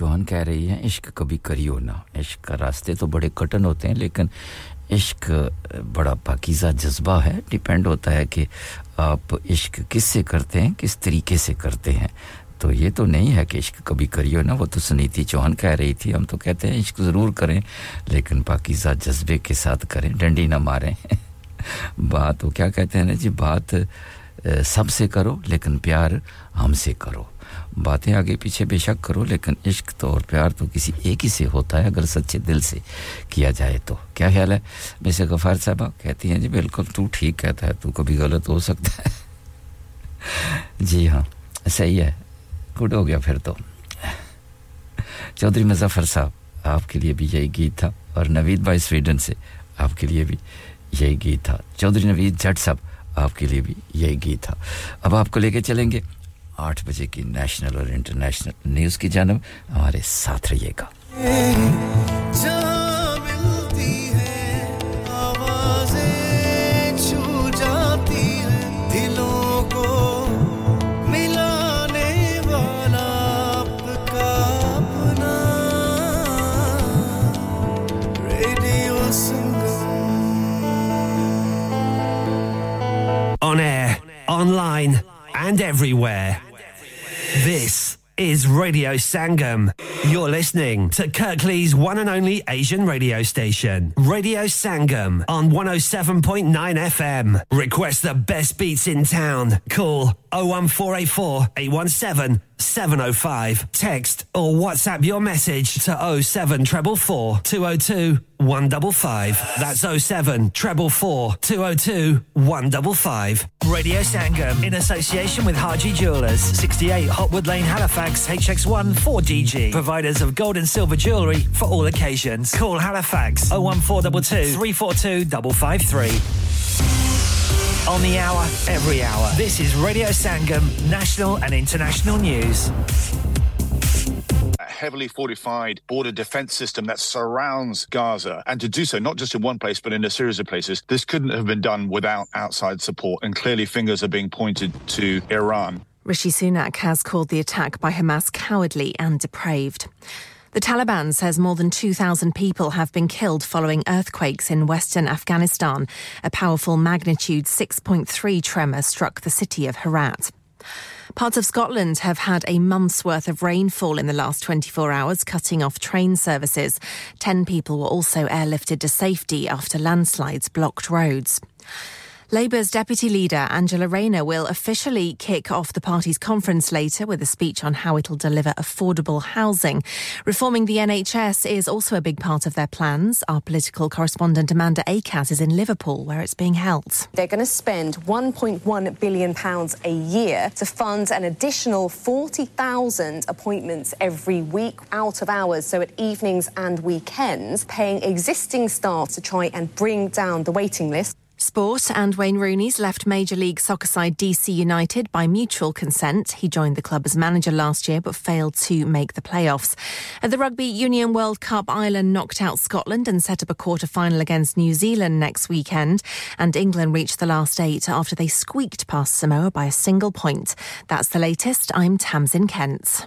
چوہان کہہ رہی ہیں، عشق کبھی کریو نہ۔ عشق کا راستے تو بڑے کٹن ہوتے ہیں، لیکن عشق بڑا پاکیزہ جذبہ ہے۔ ڈپینڈ ہوتا ہے کہ آپ عشق کس سے کرتے ہیں، کس طریقے سے کرتے ہیں۔ تو یہ تو نہیں ہے کہ عشق کبھی کریو نا وہ تو سنیتی چوہان کہہ رہی تھی۔ ہم تو کہتے ہیں عشق ضرور کریں، لیکن پاکیزہ جذبے کے ساتھ کریں، ڈنڈی نہ ماریں۔ بات وہ کیا کہتے ہیں نا جی؟ بات سب سے کرو، لیکن پیار ہم سے کرو۔ باتیں آگے پیچھے بے شک کرو، لیکن عشق تو اور پیار تو کسی ایک ہی سے ہوتا ہے، اگر سچے دل سے کیا جائے تو۔ کیا خیال ہے؟ ویسے غفار صاحبہ کہتی ہیں جی بالکل، تو ٹھیک کہتا ہے، تو کبھی غلط ہو سکتا ہے۔ جی ہاں صحیح ہے، گڈ ہو گیا پھر تو۔ چودھری مظفر صاحب، آپ کے لیے بھی یہی گیت تھا، اور نوید بھائی سویڈن سے آپ کے لیے بھی یہی گیت تھا۔ چودھری نوید جٹ صاحب، آپ کے لیے بھی یہی گیت تھا۔ اب آپ کو لے کے چلیں گے۔ آٹھ بجے کی نیشنل اور انٹرنیشنل نیوز کی جانب ہمارے ساتھ رہیے گا۔ On air, online, and everywhere. This is Radio Sangam. You're listening to Kirkley's one and only Asian radio station, Radio Sangam on 107.9 FM. Request the best beats in town. Call 01484 817 705. Text or WhatsApp your message to 07444 202 155. That's 07 444 202 155. Radio Sangam in association with Harji Jewelers, 68 Hotwood Lane, Halifax, HX1 4DG. Providers of gold and silver jewellery for all occasions. Call Halifax 01422 342 553 on the hour, every hour. This is Radio Sangam, national and international news. A heavily fortified border defense system that surrounds Gaza, and to do so not just in one place but in a series of places. This couldn't have been done without outside support, and clearly fingers are being pointed to Iran. Rishi Sunak has called the attack by Hamas cowardly and depraved. The Taliban says more than 2,000 people have been killed following earthquakes in western Afghanistan. A powerful magnitude 6.3 tremor struck the city of Herat. Parts of Scotland have had a month's worth of rainfall in the last 24 hours, cutting off train services. Ten people were also airlifted to safety after landslides blocked roads. Labour's deputy leader, Angela Rayner, will officially kick off the party's conference later with a speech on how it'll deliver affordable housing. Reforming the NHS is also a big part of their plans. Our political correspondent Amanda Akat is in Liverpool, where it's being held. They're going to spend £1.1 billion a year to fund an additional 40,000 appointments every week out of hours, so at evenings and weekends, paying existing staff to try and bring down the waiting list. Sport and Wayne Rooney's left Major League soccer side DC United by mutual consent. He joined the club as manager last year but failed to make the playoffs. At the Rugby Union World Cup, Ireland knocked out Scotland and set up a quarter final against New Zealand next weekend. And England reached the last eight after they squeaked past Samoa by a single point. That's the latest. I'm Tamsin Kent.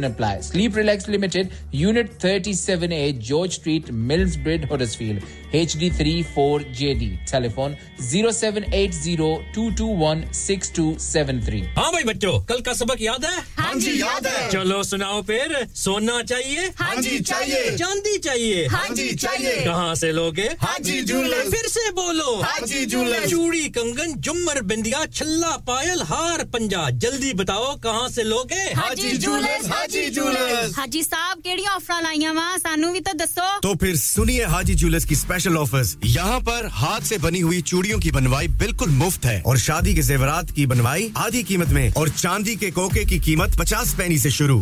condition applies. Sleep Relax Limited, Unit 37A, George Street, Millsbridge, Huddersfield, HD34JD. Telephone 0780-221-6273. ہاں بھائی بچوں کل کا سبق یاد ہے؟ ہاں جی یاد ہے۔ چلو سناؤ پھر سونا چاہیے؟ ہاں جی چاہیے۔ چاندی چاہیے۔ ہاں جی چاہیے۔ کہاں سے لوگے؟ ہاں جی جولر۔ پھر سے بولو۔ ہاں جی جولر۔ چوڑی کنگن جمر بندیا چھلا پائل ہار پنجا۔ جلدی بتاؤ کہاں سے لوگے؟ ہاں جی جولر۔ ہاں ہاجی صاحب بھی ہاتھ سے بنی ہوئی چوڑیوں کی بنوائی بالکل ہے اور شادی کے زیورات کی بنوائی آدھی قیمت میں اور چاندی کے کوکے کی قیمت پچاس پینی سے شروع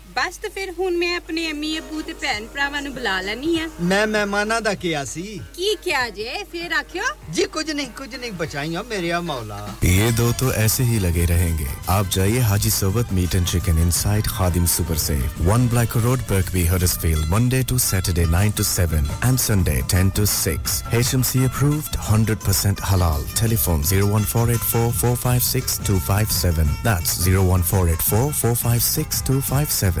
ਬਸ ਤੇ ਫਿਰ ਹੁਣ ਮੈਂ ਆਪਣੇ ਅਮੀ ਅਬੂ ਤੇ ਭੈਣ ਭਰਾਵਾਂ ਨੂੰ ਬੁਲਾ ਲੈਣੀ ਆ ਮੈਂ ਮਹਿਮਾਨਾਂ ਦਾ ਕਿਹਾ ਸੀ ਕੀ ਕਿਹਾ ਜੇ ਫਿਰ ਆਖਿਓ ਜੀ ਕੁਝ ਨਹੀਂ ਕੁਝ ਨਹੀਂ ਬਚਾਈਆਂ ਮੇਰੇ ਮੌਲਾ ਇਹ ਦੋ ਤੋਂ ਐਸੇ ਹੀ ਲਗੇ ਰਹਿਣਗੇ ਆਪ ਜਾਈਏ ਹਾਜੀ ਸਵਤ meat and chicken inside Khadim super safe 1 Black Road Birkby Huddersfield Monday to Saturday 9 to 7 and Sunday 10 to 6 HMC approved 100% halal telephone 01484456257 that's 01484456257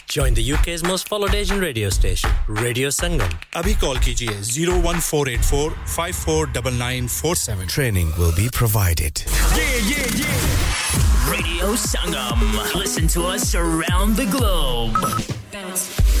Join the UK's most followed Asian radio station, Radio Sangam. Abhi call kijiye 01484 549947. Training will be provided. Yeah, yeah, yeah. Radio Sangam. Listen to us around the globe. Bounce.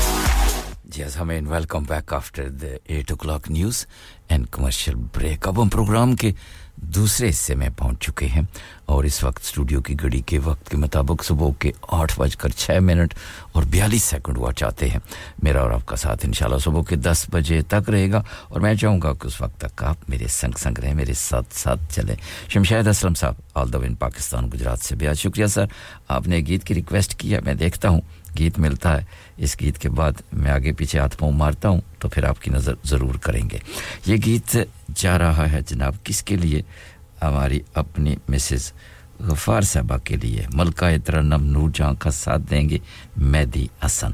Main welcome back after the eight o'clock news and commercial break اب ہم programme کے دوسرے حصے میں پہنچ چکے ہیں اور اس وقت اسٹوڈیو کی گھڑی کے وقت کے مطابق صبح کے آٹھ بج کر چھ منٹ اور بیالیس سیکنڈ ہوا چاہتے ہیں میرا اور آپ کا ساتھ انشاءاللہ صبح کے دس بجے تک رہے گا اور میں چاہوں گا کہ اس وقت تک آپ میرے سنگ سنگ رہیں میرے ساتھ ساتھ چلیں شمشید اسلم صاحب آل دا ان پاکستان گجرات سے بہت شکریہ سر آپ نے گیت کی ریکویسٹ کیا میں دیکھتا ہوں گیت ملتا ہے، اس گیت کے بعد میں آگے پیچھے ہاتھ پاؤں مارتا ہوں تو پھر آپ کی نظر ضرور کریں گے۔ یہ گیت جا رہا ہے جناب کس کے لیے؟ ہماری اپنی مسز غفار صاحبہ کے لیے۔ ملکہ ترنم نور جہاں کا ساتھ دیں گے، مہدی حسن۔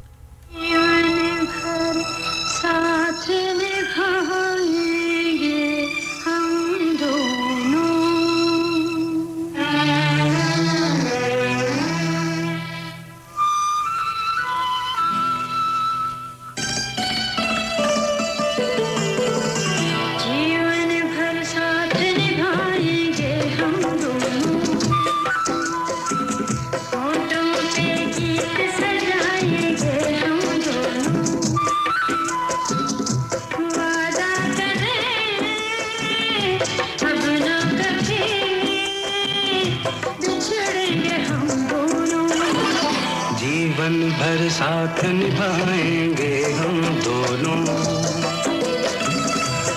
ساتھ نبھائیں گے ہم دونوں۔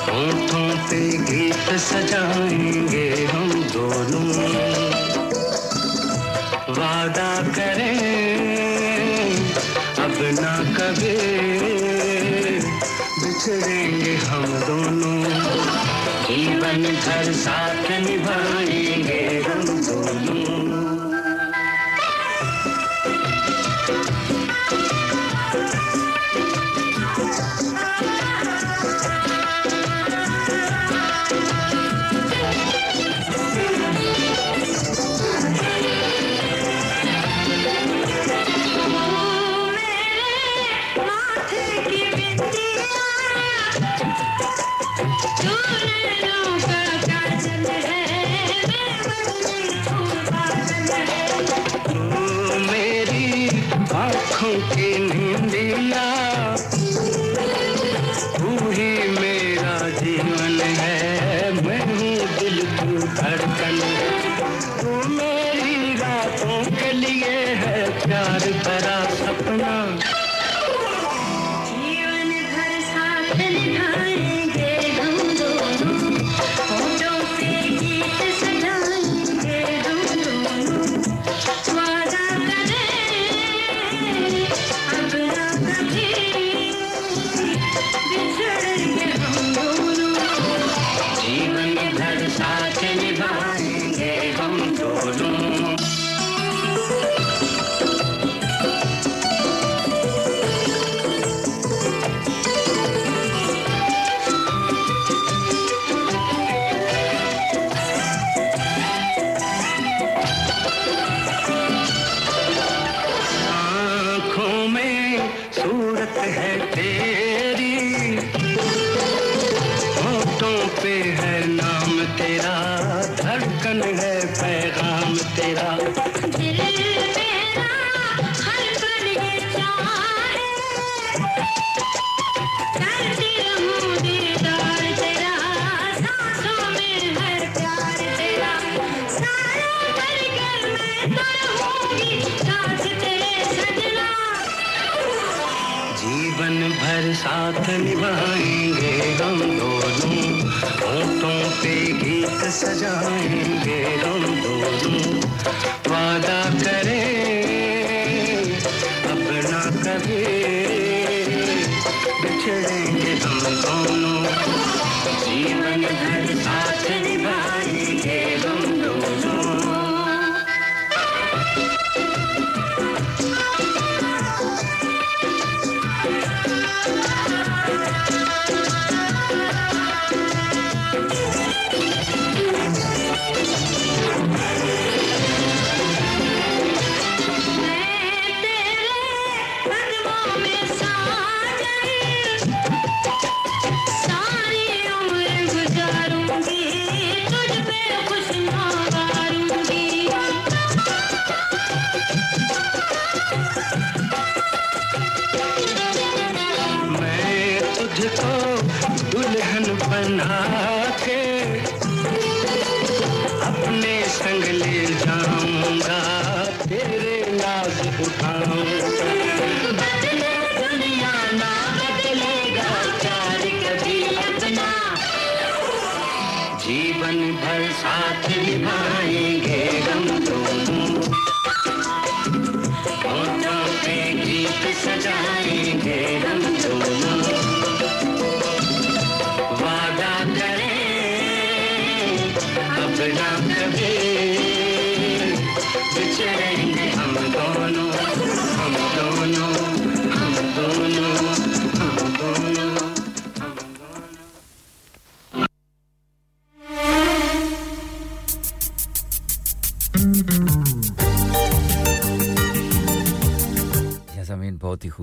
ہونٹوں پہ گیت سجائیں گے ہم دونوں۔ وعدہ کریں، اب نہ کبھی بچھڑیں گے ہم دونوں۔ جیون گھر ساتھ نبھائیں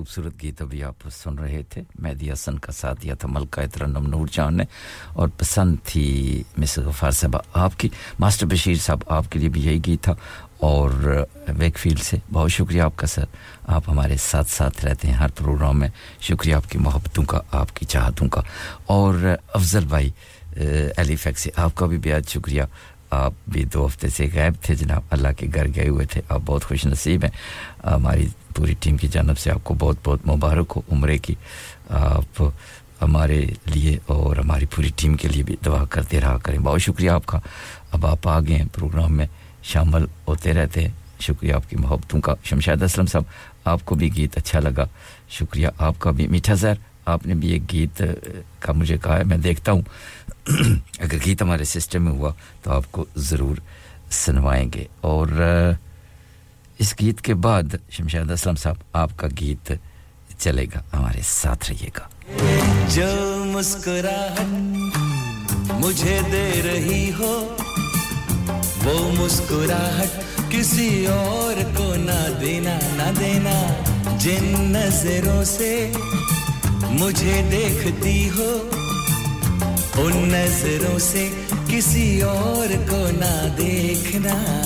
خوبصورت گیت ابھی آپ سن رہے تھے۔ مہدی حسن کا ساتھ دیا تھا ملکہ اترنم نور جان نے اور پسند تھی مس غفار صاحبہ آپ کی۔ ماسٹر بشیر صاحب آپ کے لیے بھی یہی گیت تھا اور ویک فیلڈ سے بہت شکریہ آپ کا سر۔ آپ ہمارے ساتھ ساتھ رہتے ہیں ہر پروگرام میں۔ شکریہ آپ کی محبتوں کا، آپ کی چاہتوں کا۔ اور افضل بھائی ایلیفیک سے آپ کا بھی بےحد شکریہ۔ آپ بھی دو ہفتے سے غائب تھے جناب۔ اللہ کے گھر گئے ہوئے تھے۔ آپ بہت خوش نصیب ہیں۔ ہماری پوری ٹیم کی جانب سے آپ کو بہت بہت مبارک ہو، عمرے کی آپ ہمارے لیے اور ہماری پوری ٹیم کے لیے بھی دعا کرتے رہا کریں۔ بہت شکریہ آپ کا۔ اب آپ آ گئے ہیں، پروگرام میں شامل ہوتے رہتے ہیں۔ شکریہ آپ کی محبتوں کا۔ شمشاد اسلم صاحب، آپ کو بھی گیت اچھا لگا۔ شکریہ آپ کا بھی۔ میٹھا زہر، آپ نے بھی ایک گیت کا مجھے کہا ہے، میں دیکھتا ہوں۔ اگر گیت ہمارے سسٹم میں ہوا تو آپ کو ضرور سنوائیں گے۔ اور اس گیت کے بعد شمشاد اسلم صاحب آپ کا گیت چلے گا، ہمارے ساتھ رہیے گا۔ جو مسکراہٹ مجھے دے رہی ہو، وہ مسکراہٹ کسی اور کو نہ دینا نہ دینا۔ جن نظروں سے مجھے دیکھتی ہو، ان نظروں سے کسی اور کو نہ دیکھنا۔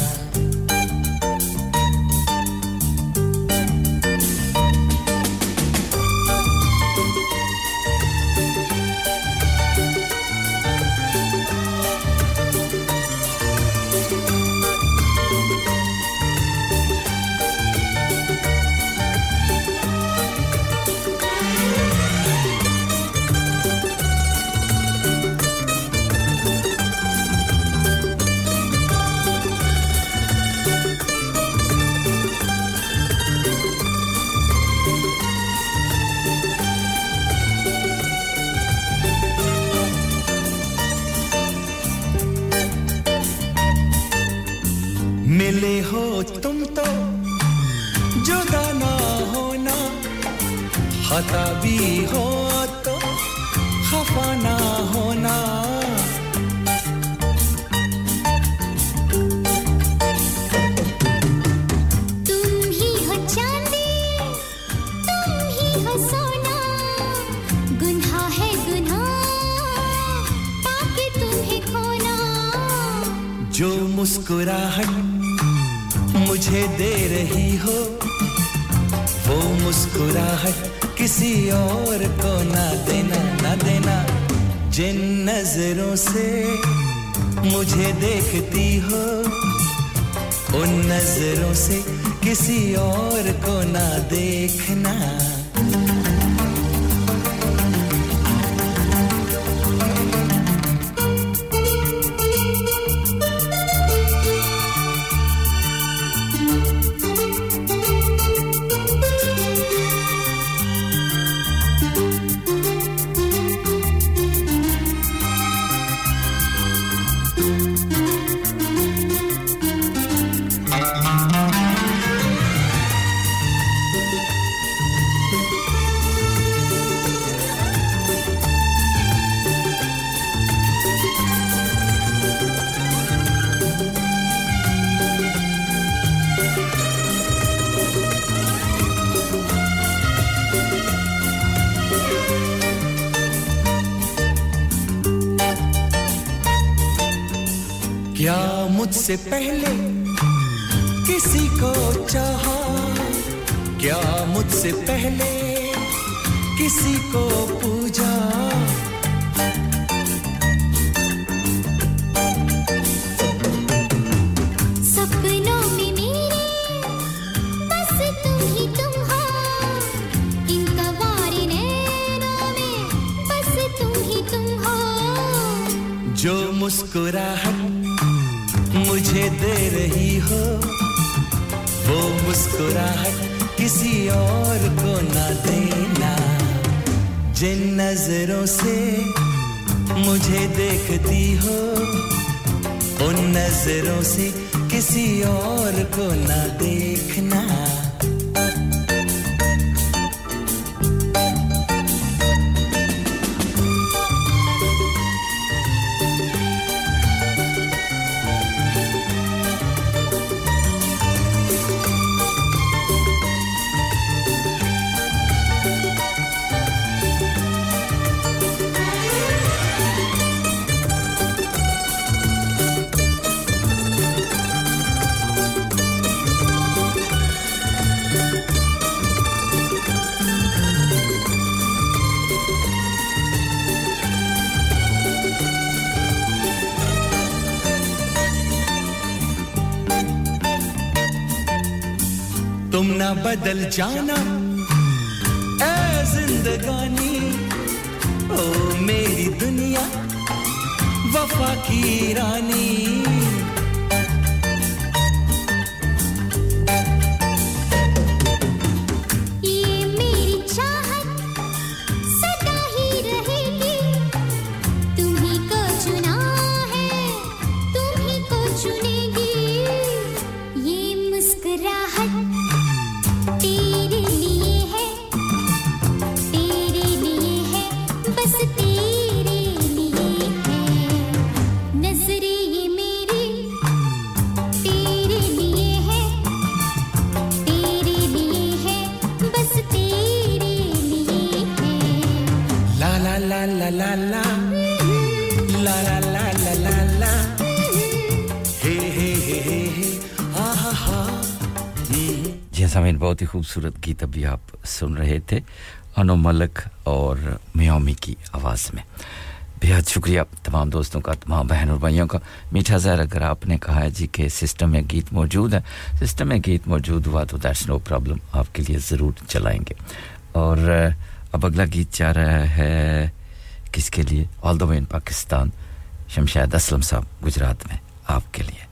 بدل جانا خوبصورت گیت ابھی آپ سن رہے تھے، انو ملک اور میومی کی آواز میں۔ بہت شکریہ تمام دوستوں کا، تمام بہن اور بھائیوں کا۔ میٹھا زہر، اگر آپ نے کہا ہے جی کہ سسٹم میں گیت موجود ہے، سسٹم میں گیت موجود ہوا تو دیٹس نو پرابلم آپ کے لیے ضرور چلائیں گے۔ اور اب اگلا گیت جا رہا ہے کس کے لیے؟ آل دا وے ان پاکستان شمشید اسلم صاحب، گجرات میں، آپ کے لیے۔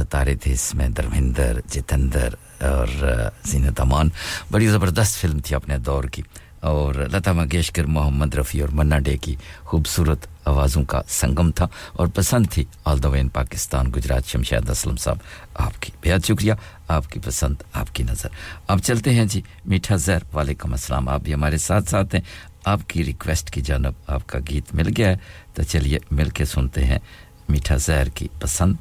ستارے تھے اس میں درمندر جتندر اور زینت امان۔ بڑی زبردست فلم تھی اپنے دور کی۔ اور لتا منگیشکر، محمد رفیع اور منا ڈے کی خوبصورت آوازوں کا سنگم تھا۔ اور پسند تھی all the way Pakistan, Gujrat Shamshad Aslam sahab. آپ کی بہت شکریہ، آپ کی پسند، آپ کی نظر۔ اب چلتے ہیں جی میٹھا زہر۔ وعلیکم السلام۔ آپ بھی ہمارے ساتھ ساتھ ہیں۔ آپ کی ریکویسٹ کی جانب آپ کا گیت مل گیا ہے۔ تو چلیے مل کے سنتے ہیں میٹھا زہر کی پسند۔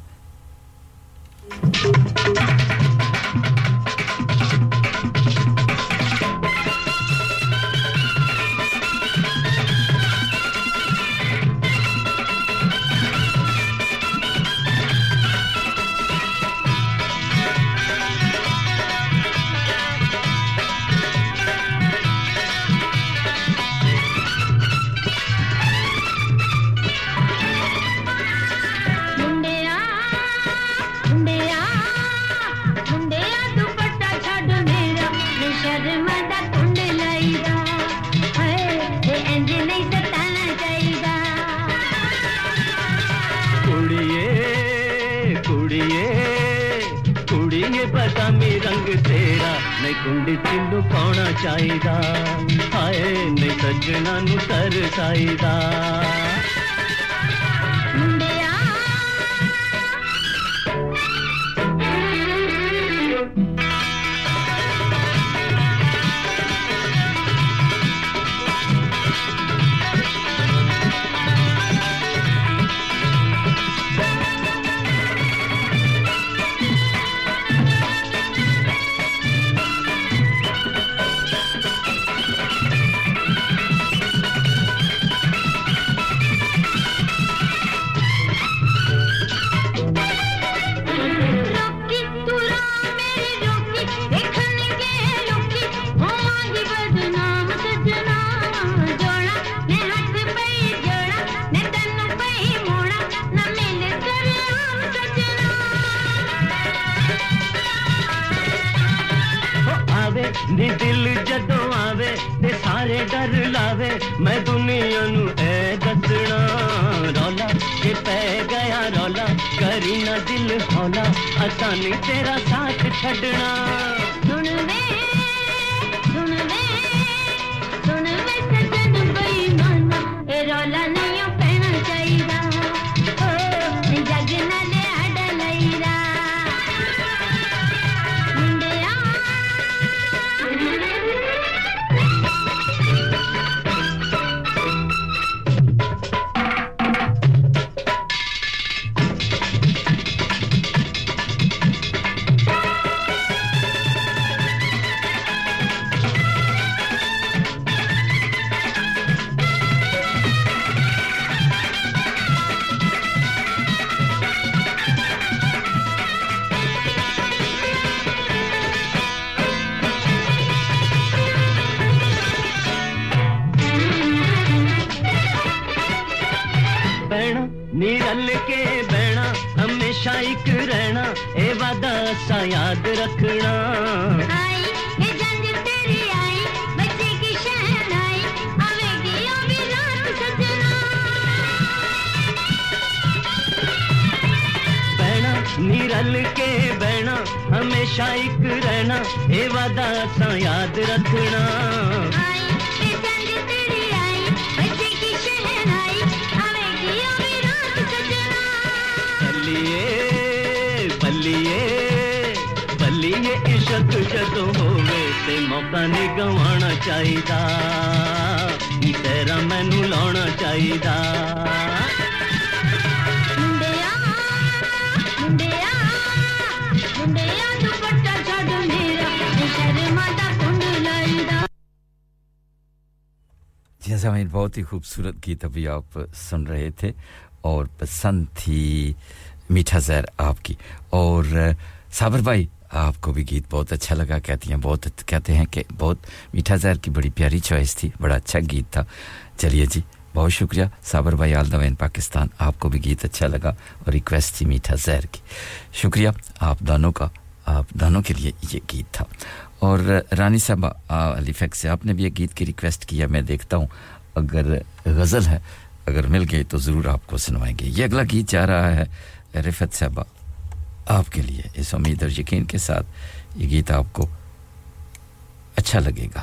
Thank you. ਲੁਕਾਉਣਾ ਚਾਹੀਦਾ ਹਾਏ ਨਹੀਂ ਸੱਜਣਾ ਨੂੰ ਤਰਸਾਈਦਾ اساں نے تیرا ساتھ چھڈنا ہی خوبصورت گیت ابھی آپ سن رہے تھے اور پسند تھی میٹھا زہر آپ کی اور صابر بھائی، آپ کو بھی گیت بہت اچھا لگا، کہتی ہیں بہت، کہتے ہیں کہ بہت میٹھا زہر کی بڑی پیاری چوائس تھی، بڑا اچھا گیت تھا۔ چلیے جی بہت شکریہ صابر بھائی، آل دوین پاکستان، آپ کو بھی گیت اچھا لگا اور ریکویسٹ تھی میٹھا زہر کی۔ شکریہ آپ دونوں کا، آپ دونوں کے لیے یہ گیت تھا۔ اور رانی صاحبہ علی فیک سے آپ نے بھی یہ گیت کی ریکویسٹ کیا میں دیکھتا ہوں۔ اگر غزل ہے، اگر مل گئی تو ضرور آپ کو سنوائیں گے۔ یہ اگلا گیت جا رہا ہے رفت صاحبہ آپ کے لیے اس امید اور یقین کے ساتھ یہ گیت آپ کو اچھا لگے گا۔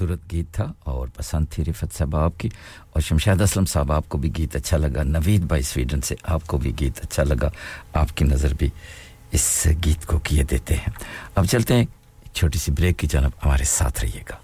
خوبصورت گیت تھا اور پسند تھی رفت صاحب آپ کی اور شمشاد اسلم صاحب آپ کو بھی گیت اچھا لگا نوید بھائی سویڈن سے آپ کو بھی گیت اچھا لگا آپ کی نظر بھی اس گیت کو کیے دیتے ہیں اب چلتے ہیں چھوٹی سی بریک کی جانب ہمارے ساتھ رہیے گا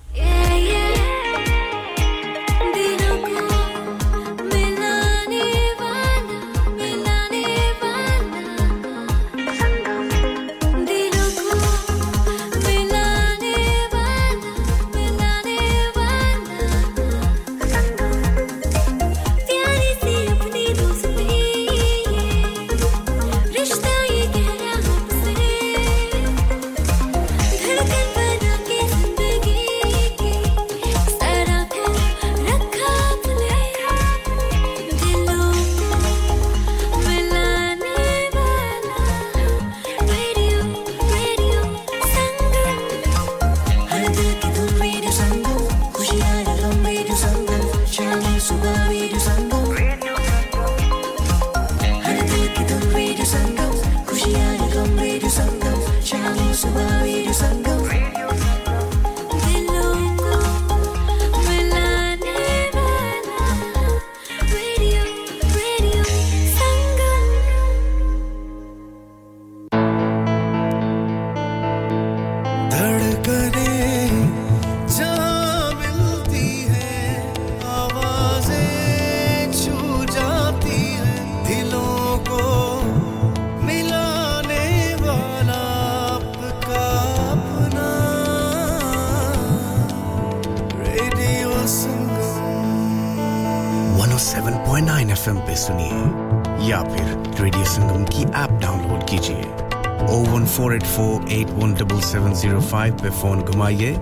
سیون زیرو فائیو پہ فون گھمائیے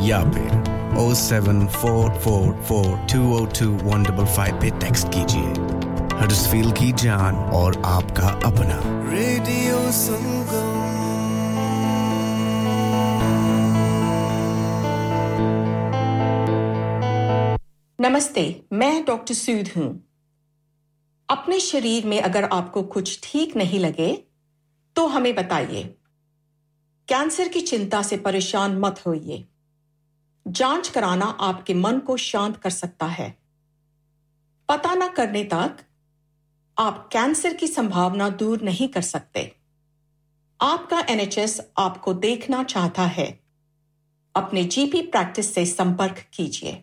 یا پھر O seven four four four two O two one double five پہ ٹیکسٹ کیجیے۔ ہرسفیل کی جان اور آپ کا اپنا۔ ریڈیو سنگم نمستے میں ڈاکٹر سود ہوں۔ اپنے شریر میں اگر آپ کو کچھ ٹھیک نہیں لگے تو ہمیں بتائیے۔ کینسر کی چنتا سے پریشان مت ہوئیے۔ جانچ کرانا آپ کے من کو شانت کر سکتا ہے۔ پتا نہ کرنے تک آپ کینسر کی سمبھاونا دور نہیں کر سکتے۔ آپ کا این ایچ ایس آپ کو دیکھنا چاہتا ہے۔ اپنے جی پی پریکٹس سے سمپرک کیجیے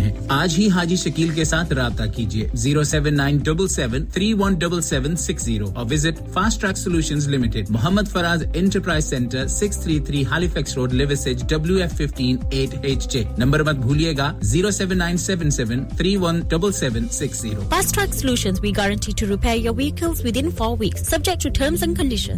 ہیں۔ آج ہی حاجی شکیل کے ساتھ رابطہ کیجیے۔ Zero seven nine double seven three one double seven six zero اور visit Fast Track Solution Limited. Muhammad Faraz Enterprise Centre six three three Halifax Road Liversedge W F fifteen eight H J number مت بھولیے گا۔ Zero seven nine seven seven three one double seven six zero. Fast Track Solution we guarantee to repair your vehicles within four weeks subject to terms and condition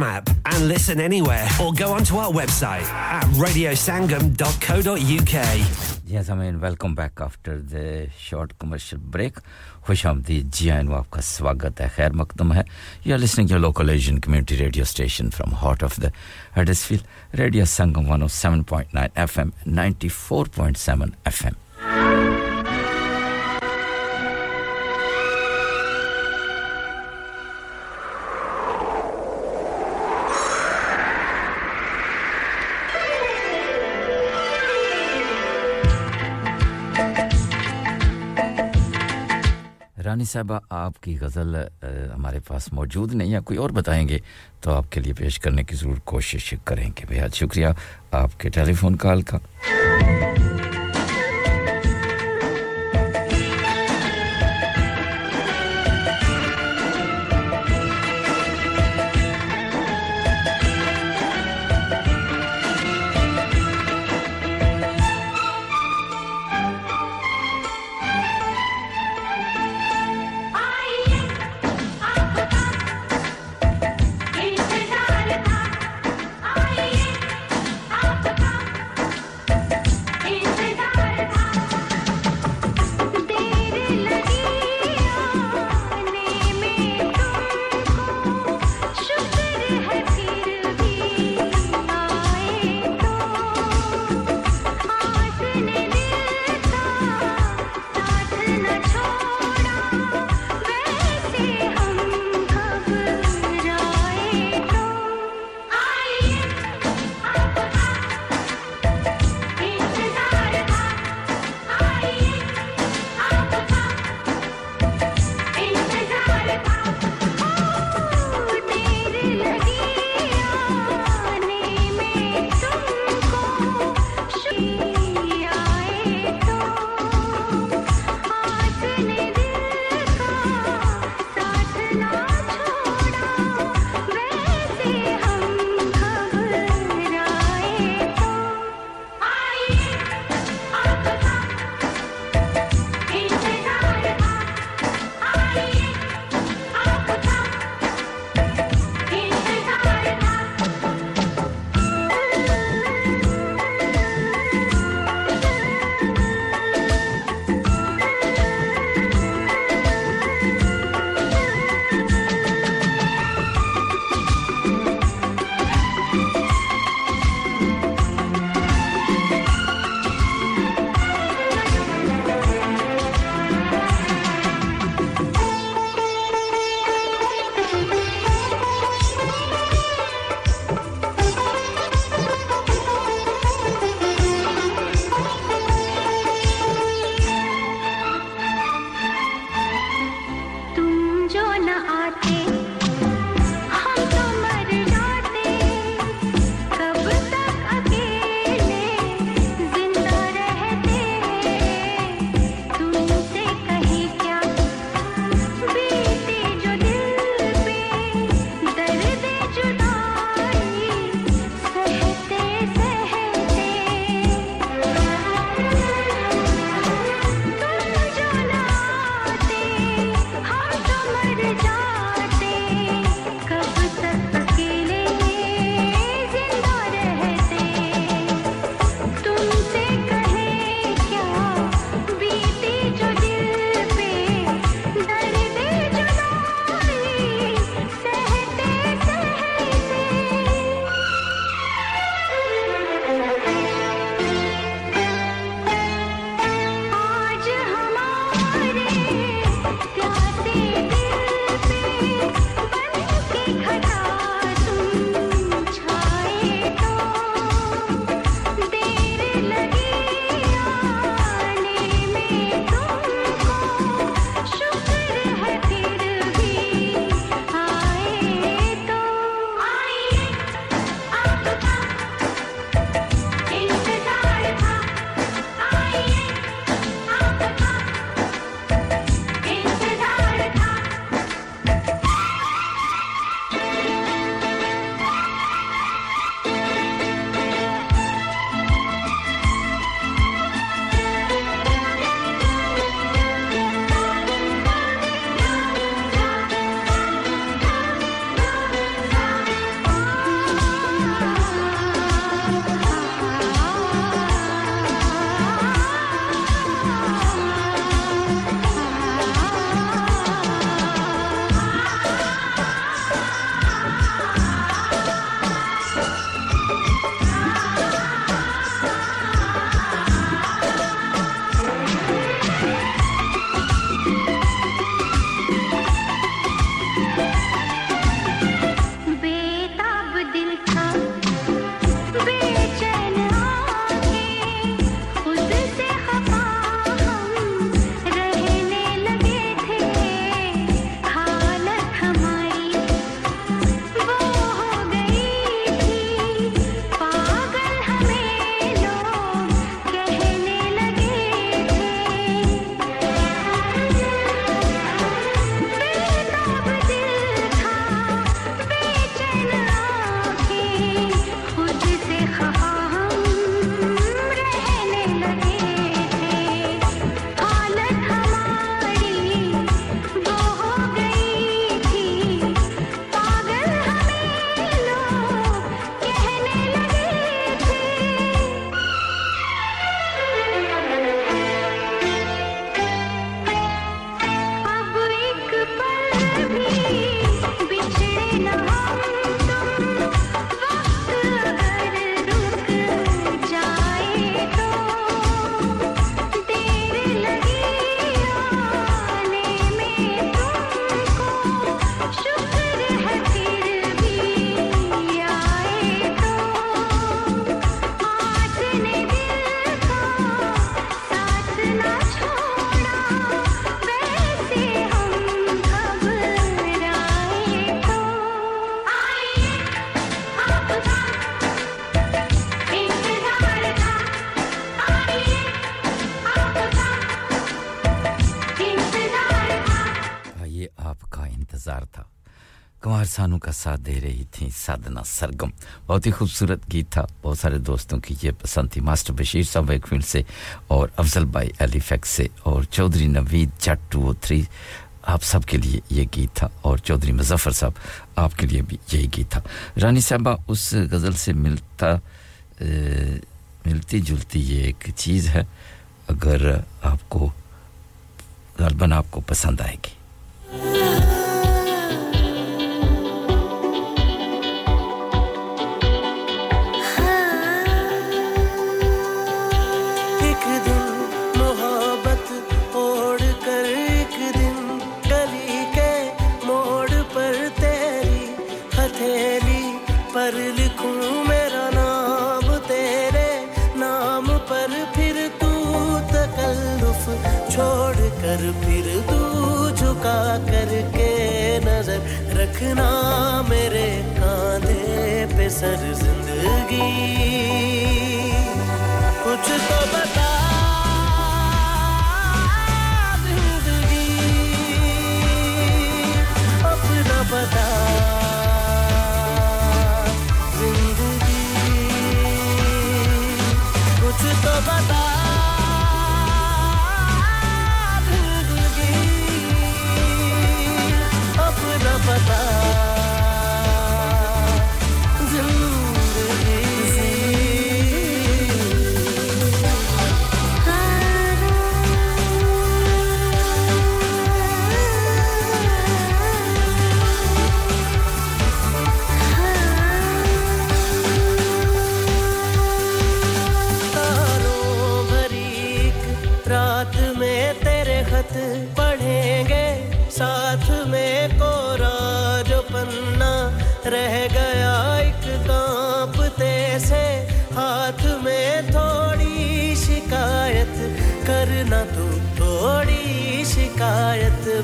app and listen anywhere or go onto our website at radiosangam.co.uk. Yes, I mean, welcome back after the short commercial break. خوش آمدید جی آئین آپ کا سواگت ہے خیر مقدم ہے you are listening your local Asian community radio station from heart of the Huddersfield Radio Sangam one seven point Rani sahiba, آپ کی غزل ہمارے پاس موجود نہیں ہے، کوئی اور بتائیں گے؟ تو آپ کے لیے پیش کرنے کی ضرور کوشش کریں گے۔ بہت شکریہ آپ کے ٹیلی فون کال کا۔ ساتھ دے رہی تھیں سادنا سرگم بہت ہی خوبصورت گیت تھا بہت سارے دوستوں کی یہ پسند تھی ماسٹر بشیر صاحب ویک سے اور افضل بھائی علی فیکس سے اور Chaudhry Naveed Jatt two O three آپ سب کے لیے یہ گیت تھا اور چودھری مظفر صاحب آپ کے لیے بھی یہی گیت تھا رانی صاحبہ اس غزل سے ملتا ملتی جلتی یہ ایک چیز ہے اگر آپ کو غالباً آپ کو پسند آئے گی رکھنا میرے کاندھے پہ سر زندگی۔ کچھ تو بتا زندگی۔ اپنا بتا تو بتا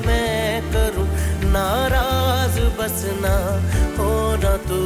میں کروں ناراض بسنا ہونا تو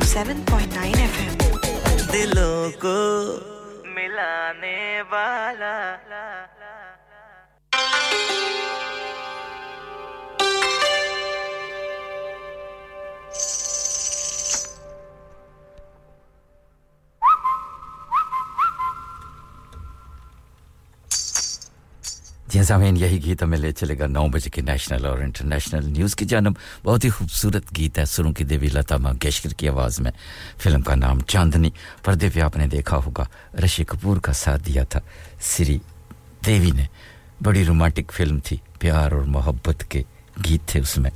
107.9 FM. Dilo ko. سامعین، یہی گیت ہمیں لے چلے گا نو بجے کے نیشنل اور انٹرنیشنل نیوز کی جانب۔ بہت ہی خوبصورت گیت ہے سروں کی دیوی لتا منگیشکر کی آواز میں۔ فلم کا نام چاندنی پردے پہ آپ نے دیکھا ہوگا، رشی کپور کا ساتھ دیا تھا۔ سری دیوی نے۔ بڑی رومانٹک فلم تھی، پیار اور محبت کے گیت تھے اس میں۔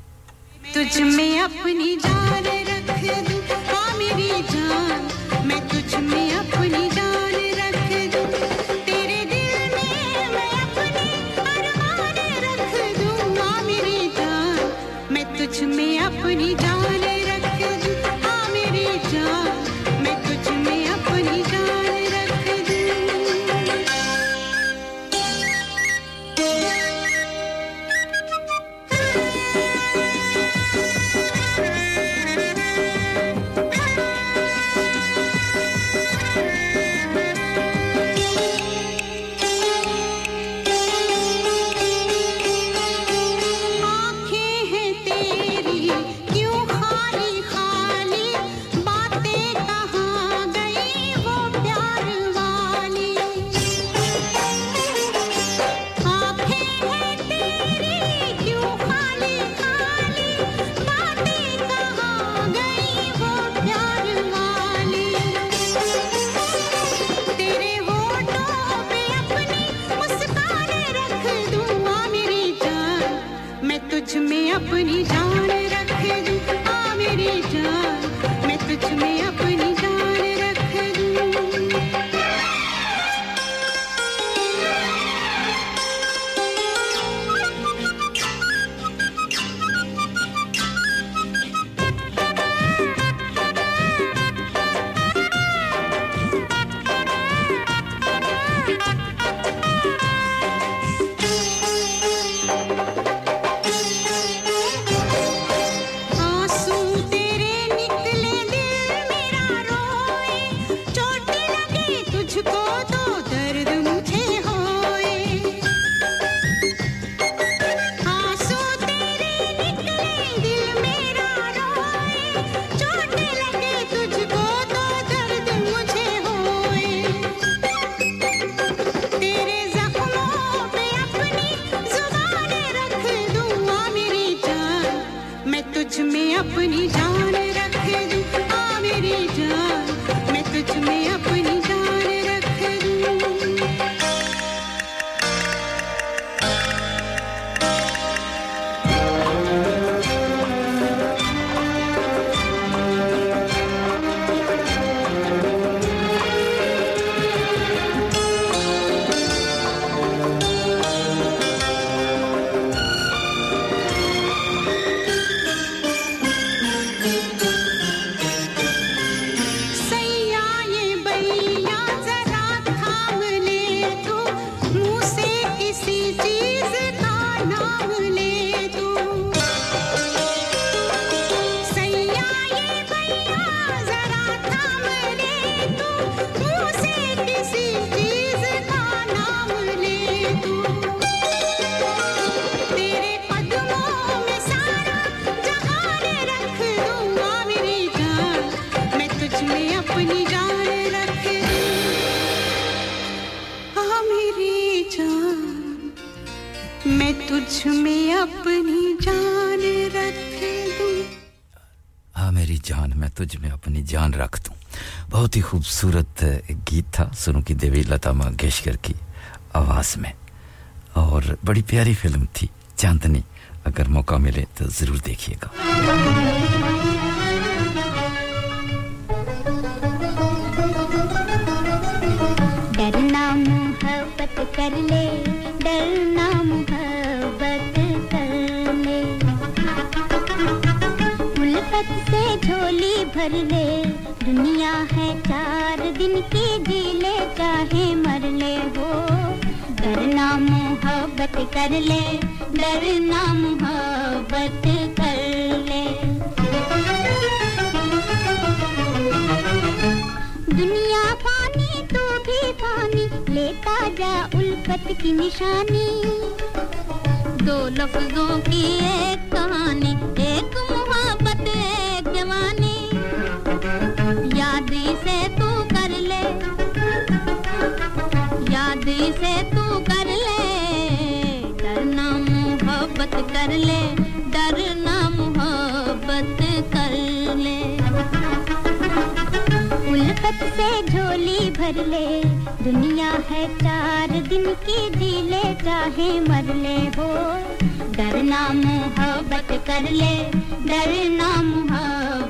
تجھ میں اپنی جان رکھ دوں ہاں میری جان۔ میں تجھ میں اپنی میں اپنی جان خوبصورت گیت تھا۔ سنو کی دیوی لتا منگیشکر کی آواز میں۔ اور بڑی پیاری فلم تھی چاندنی۔ اگر موقع ملے تو ضرور دیکھیے گا۔ محبت کر لے ڈرنا محبت کر لے دنیا پانی تو بھی فانی لیتا جا الفت کی نشانی دو لفظوں کی ایک کہانی ایک محبت ایک جوانی یاد سے تو کر لے یاد سے تو کر لے ڈرنا محبت کر لے۔ الفت سے جھولی بھر لے، دنیا ہے چار دن کی جی لے چاہے مر لے ہو ڈرنا محبت کر لے ڈرنا محبت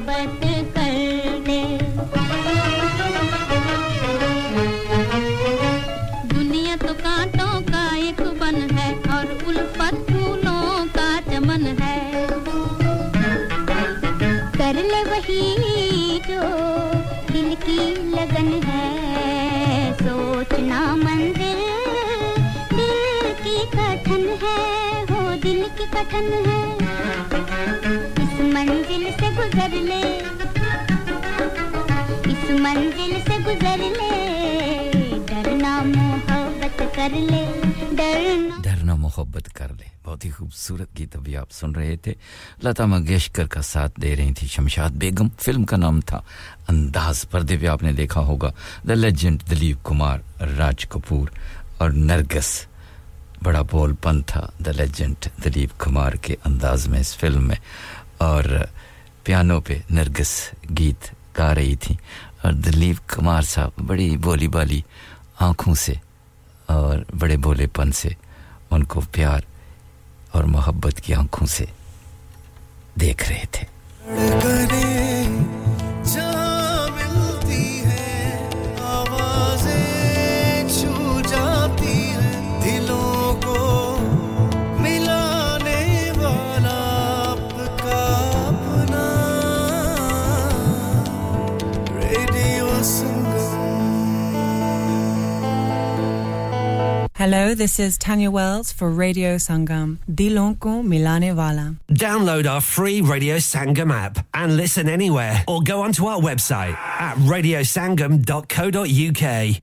سکن ہے۔ اس منزل سے گزر لے۔ اس منزل سے گزر لے۔ ڈرنا محبت کر لے۔ ڈرنا محبت کر لے۔ بہت ہی خوبصورت گیت ابھی آپ سن رہے تھے۔ لتا منگیشکر کا ساتھ دے رہی تھی شمشاد بیگم۔ فلم کا نام تھا انداز۔ پردے پہ آپ نے دیکھا ہوگا۔ دا لیجنڈ دلیپ کمار، راج کپور اور نرگس۔ بڑا بول پن تھا دا لیجنٹ دلیپ کمار کے انداز میں اس فلم میں اور پیانو پہ نرگس گیت گا رہی تھیں اور دلیپ کمار صاحب بڑی بولی بالی آنکھوں سے اور بڑے بولے پن سے ان کو پیار اور محبت کی آنکھوں سے دیکھ رہے تھے۔ Hello, this is Tanya Wells for Radio Sangam. Dilonko Milane Vala. Download our free Radio Sangam app and listen anywhere or go onto our website at radiosangam.co.uk.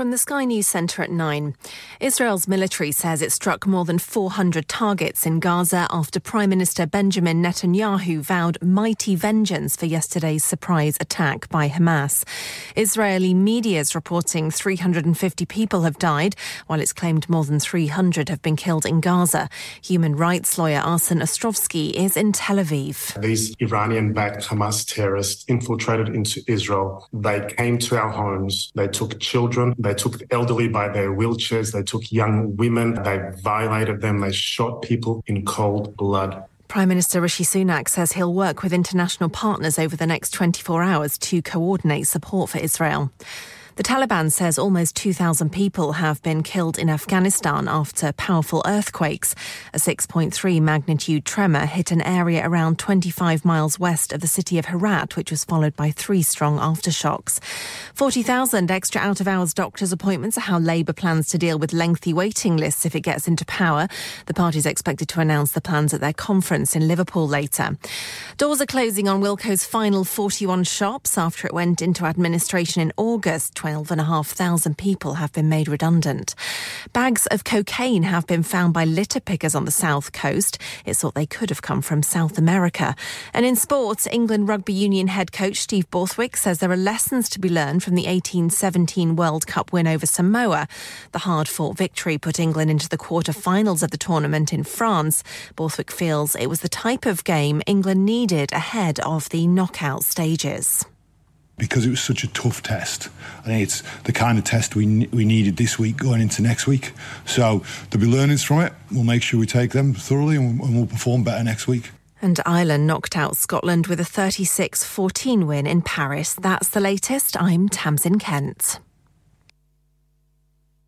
From the Sky News Centre at 9. Israel's military says it struck more than 400 targets in Gaza after Prime Minister Benjamin Netanyahu vowed mighty vengeance for yesterday's surprise attack by Hamas. Israeli media is reporting 350 people have died, while it's claimed more than 300 have been killed in Gaza. Human rights lawyer Arsen Ostrovsky is in Tel Aviv. These Iranian backed Hamas terrorists infiltrated into Israel. They came to our homes. They took children. They took the elderly by their wheelchairs. They took young women. They violated them. They shot people in cold blood. Prime Minister Rishi Sunak says he'll work with international partners over the next 24 hours to coordinate support for Israel. The Taliban says almost 2,000 people have been killed in Afghanistan after powerful earthquakes. A 6.3 magnitude tremor hit an area around 25 miles west of the city of Herat, which was followed by three strong aftershocks. 40,000 extra out of hours doctors' appointments are how Labour plans to deal with lengthy waiting lists if it gets into power. The party is expected to announce the plans at their conference in Liverpool later. Doors are closing on Wilko's final 41 shops after it went into administration in August 20. 12,500 people have been made redundant. Bags of cocaine have been found by litter pickers on the south coast. It's thought they could have come from South America. And in sports, England Rugby Union head coach Steve Borthwick says there are lessons to be learned from the 1817 World Cup win over Samoa. The hard fought victory put England into the quarter-finals of the tournament in France. Borthwick feels it was the type of game England needed ahead of the knockout stages. Because it was such a tough test. I think it's the kind of test we we needed this week going into next week. So there'll be learnings from it. We'll make sure we take them thoroughly and we'll, and we'll perform better next week. And Ireland knocked out Scotland with a 36 14 win in Paris. That's the latest. I'm Tamsin Kent.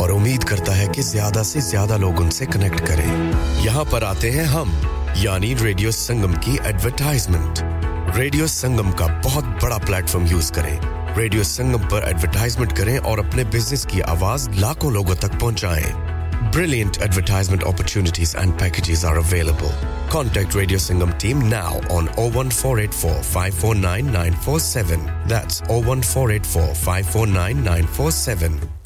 اور امید کرتا ہے کہ زیادہ سے زیادہ لوگ ان سے کنیکٹ کریں یہاں پر آتے ہیں ہم یعنی ریڈیو سنگم کی ایڈورٹائزمنٹ ریڈیو سنگم کا بہت بڑا پلیٹ فارم یوز کریں ریڈیو سنگم پر ایڈورٹائزمنٹ کریں اور اپنے بزنس کی آواز لاکھوں لوگوں تک پہنچائیں Brilliant advertisement opportunities and packages are available. Contact Radio Singham team now on 01484 549 947. That's 01484 549 947.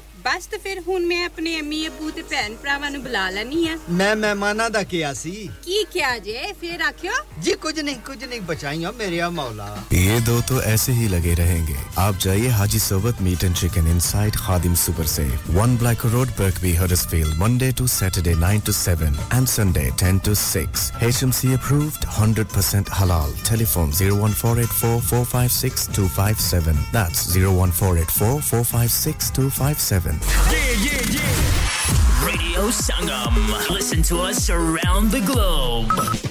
ਬਸ ਤੇ ਫਿਰ ਹੁਣ ਮੈਂ ਆਪਣੇ ਅਮੀ ਅਬੂ ਤੇ ਭੈਣ ਭਰਾਵਾਂ ਨੂੰ ਬੁਲਾ ਲੈਣੀ ਆ ਮੈਂ ਮਹਿਮਾਨਾਂ ਦਾ ਕਿਹਾ ਸੀ। ਕੀ ਕਿਹਾ ਜੇ? ਫਿਰ ਆਖਿਓ। ਜੀ ਕੁਝ نہیں کچھ نہیں بچائیو میرے مولا یہ دو تو ایسے ہی لگے رہیں گے آپ جائیے حاجی صوبت meat and chicken inside Khadim super سے one Black Road Birkby Huddersfield Monday to Saturday 9 to 7 and Sunday 10 to 6 H M C approved 100% halal telephone 01484456257 that's 01484456257 257 Yeah, yeah, yeah. Radio Sangam. Listen to us around the globe.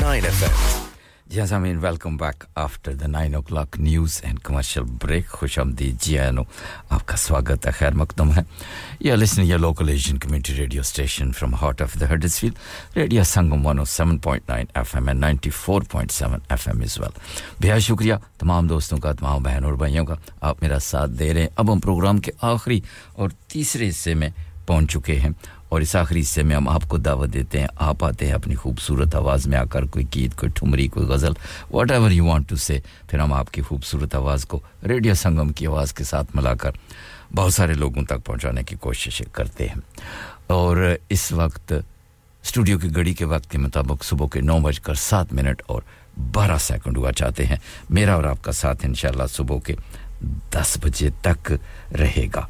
9 FM G welcome back after the nine o'clock news and commercial break خوش آمدید. جی آئینو. آپ کا سواگت ہے. خیر مقدم ہے. یا listen your local Asian community radio station from heart of the Huddersfield Radio Sangam one O seven point nine F M and ninety four point seven F M as well بہت شکریہ تمام دوستوں کا، تمام بہن اور بھائیوں کا آپ میرا ساتھ دے رہے ہیں. اب ہم پروگرام کے آخری اور تیسرے حصے میں پہنچ چکے ہیں. اور اس آخری حصے میں ہم آپ کو دعوت دیتے ہیں، آپ آتے ہیں اپنی خوبصورت آواز میں آ کر، کوئی گیت، کوئی ٹھمری، کوئی غزل whatever you want to say پھر ہم آپ کی خوبصورت آواز کو ریڈیو سنگم کی آواز کے ساتھ ملا کر بہت سارے لوگوں تک پہنچانے کی کوشش کرتے ہیں۔ اور اس وقت اسٹوڈیو کی گھڑی کے وقت کے مطابق صبح کے نو بج کر سات منٹ اور بارہ سیکنڈ ہوا چاہتے ہیں۔ میرا اور آپ کا ساتھ انشاءاللہ صبح کے دس بجے تک رہے گا۔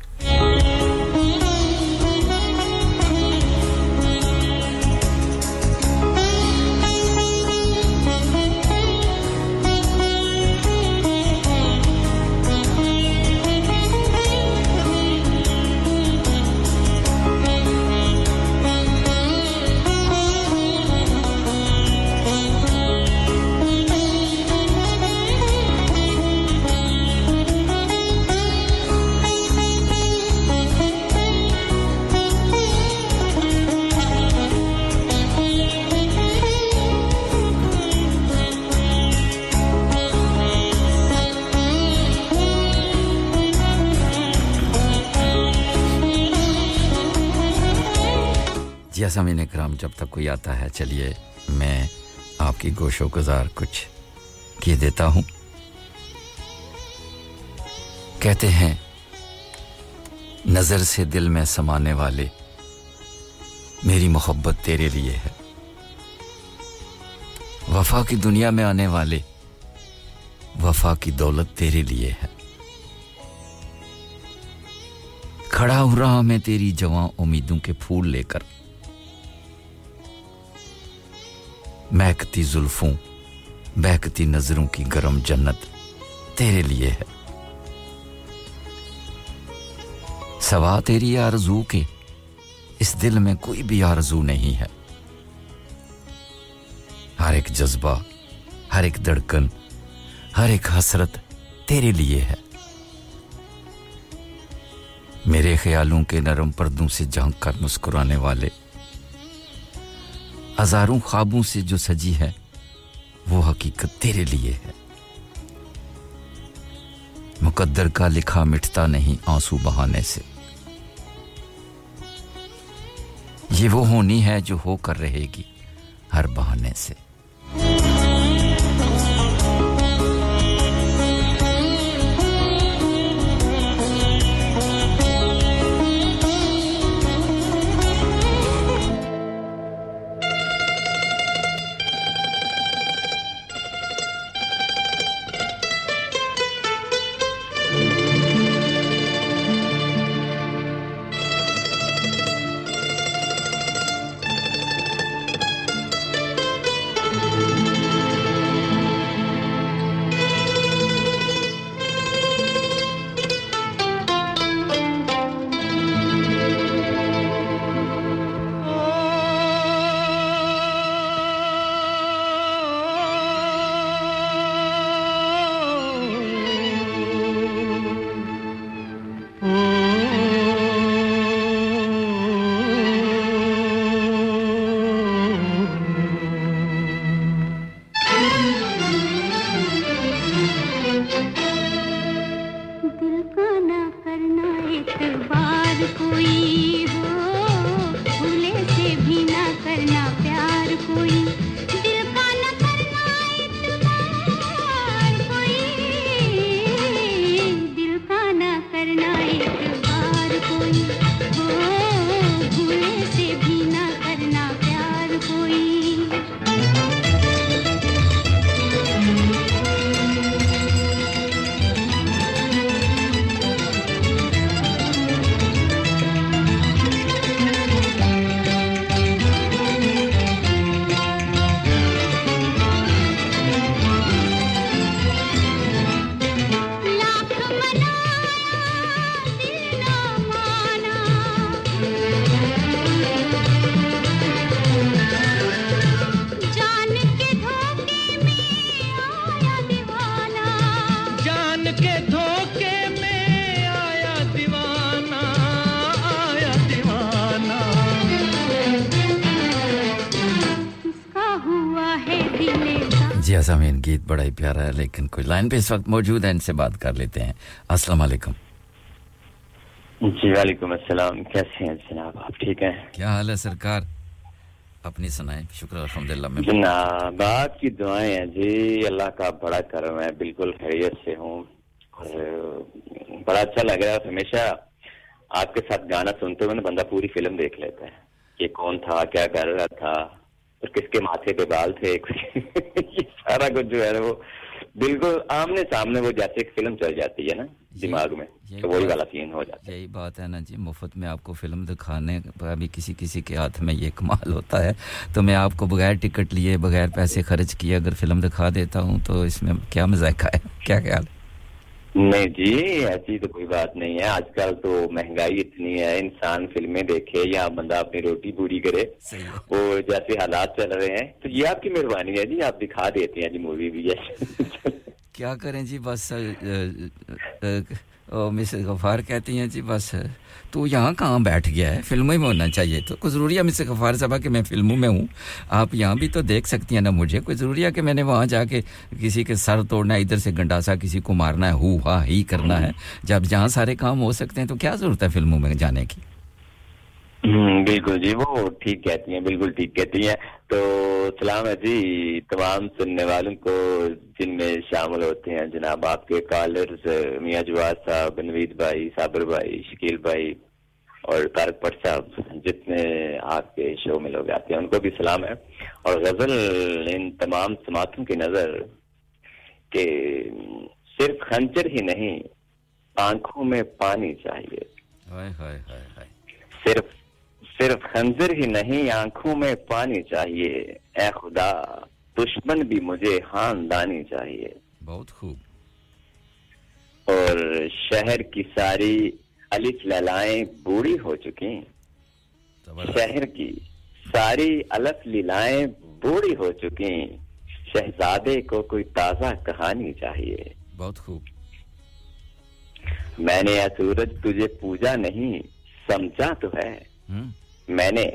اکرام جب تک کوئی آتا ہے، چلیے میں آپ کی گوش و گزار کچھ کیے دیتا ہوں۔ کہتے ہیں، نظر سے دل میں سمانے والے، میری محبت تیرے لیے ہے۔ وفا کی دنیا میں آنے والے، وفا کی دولت تیرے لیے ہے۔ کھڑا ہو رہا میں تیری جوان امیدوں کے پھول لے کر۔ مہکتی زلفوں، بہکتی نظروں کی گرم جنت تیرے لیے ہے۔ سوا تیری آرزو کے اس دل میں کوئی بھی آرزو نہیں ہے۔ ہر ایک جذبہ، ہر ایک دڑکن ہر ایک حسرت تیرے لیے ہے۔ میرے خیالوں کے نرم پردوں سے جھانک کر مسکرانے والے ہزاروں خوابوں سے جو سجی ہے، وہ حقیقت تیرے لیے ہے۔ مقدر کا لکھا مٹتا نہیں آنسو بہانے سے۔ یہ وہ ہونی ہے جو ہو کر رہے گی ہر بہانے سے۔ گیت بڑا ہی پیارا ہے لیکن کچھ لائن پہ اس وقت موجود ہے ان سے بات کر لیتے ہیں۔ السلام علیکم۔ جی وعلیکم السلام۔ کیسے ہیں جناب؟ آپ ٹھیک ہیں؟ کیا حال ہے سرکار؟ اپنی سنائیں۔ شکر الحمد للہ میں جناب آپ کی دعائیں ہیں۔ جی اللہ کا بڑا کرم ہے۔ بالکل خیریت سے ہوں۔ بڑا اچھا لگ رہا ہے۔ ہمیشہ آپ کے ساتھ گانا سنتے ہوئے بندہ پوری فلم دیکھ لیتا ہے۔ کہ کون تھا؟ کیا کر رہا تھا؟ اور کس کے ماتھے پہ بال تھے سارا کچھ جو ہے وہ بالکل آمنے سامنے وہ جیسے ایک فلم چل جاتی ہے نا دماغ میں وہی والا سین ہو جاتا ہے۔ یہی بات ہے نا جی مفت میں آپ کو فلم دکھانے ابھی کسی کسی کے ہاتھ میں یہ کمال ہوتا ہے۔ تو میں آپ کو بغیر ٹکٹ لیے بغیر پیسے خرچ کیے اگر فلم دکھا دیتا ہوں تو اس میں کیا مذائقہ ہے؟ کیا خیال ہے؟ نہیں جی ایسی تو کوئی بات نہیں ہے آج کل تو مہنگائی اتنی ہے انسان فلمیں دیکھے یا بندہ اپنی روٹی پوری کرے وہ جیسے حالات چل رہے ہیں تو یہ آپ کی مہربانی ہے جی آپ دکھا دیتے ہیں جی مووی بھی ہے کیا کریں جی بس مسز غفار کہتی ہیں جی بس تو یہاں کہاں بیٹھ گیا ہے؟ فلموں میں ہونا چاہیے تو۔ کوئی ضروری ہے مجھ سے غفار صاحبہ کہ میں فلموں میں ہوں؟ آپ یہاں بھی تو دیکھ سکتی ہیں نا مجھے۔ کوئی ضروری ہے کہ میں نے وہاں جا کے کسی کے سر توڑنا ہے، ادھر سے گنڈاسا کسی کو مارنا ہے، ہو ہا ہی کرنا ہے؟ جب جہاں سارے کام ہو سکتے ہیں تو کیا ضرورت ہے فلموں میں جانے کی؟ بالکل جی وہ ٹھیک کہتی ہیں، بالکل ٹھیک کہتی ہیں۔ تو سلام ہے جی تمام سننے والوں کو جن میں شامل ہوتے ہیں جناب آپ کے کالرز میاں جواد صاحب نوید بھائی صابر بھائی شکیل بھائی اور تارک پٹ صاحب جتنے آپ کے شو میں لوگ آتے ہیں ان کو بھی سلام ہے۔ اور غزل ان تمام سماعتوں کی نظر کہ صرف خنجر ہی نہیں آنکھوں میں پانی چاہیے۔ صرف صرف خنزر ہی نہیں آنکھوں میں پانی چاہیے۔ اے خدا دشمن بھی مجھے خاندانی چاہیے۔ بہت خوب۔ اور شہر کی ساری الف للائیں بوڑھی ہو چکی۔ شہر کی ساری الف للائیں بوڑھی ہو چکی۔ شہزادے کو کوئی تازہ کہانی چاہیے۔ بہت خوب۔ میں نے سورج تجھے پوجا نہیں سمجھا تو ہے۔ میں نے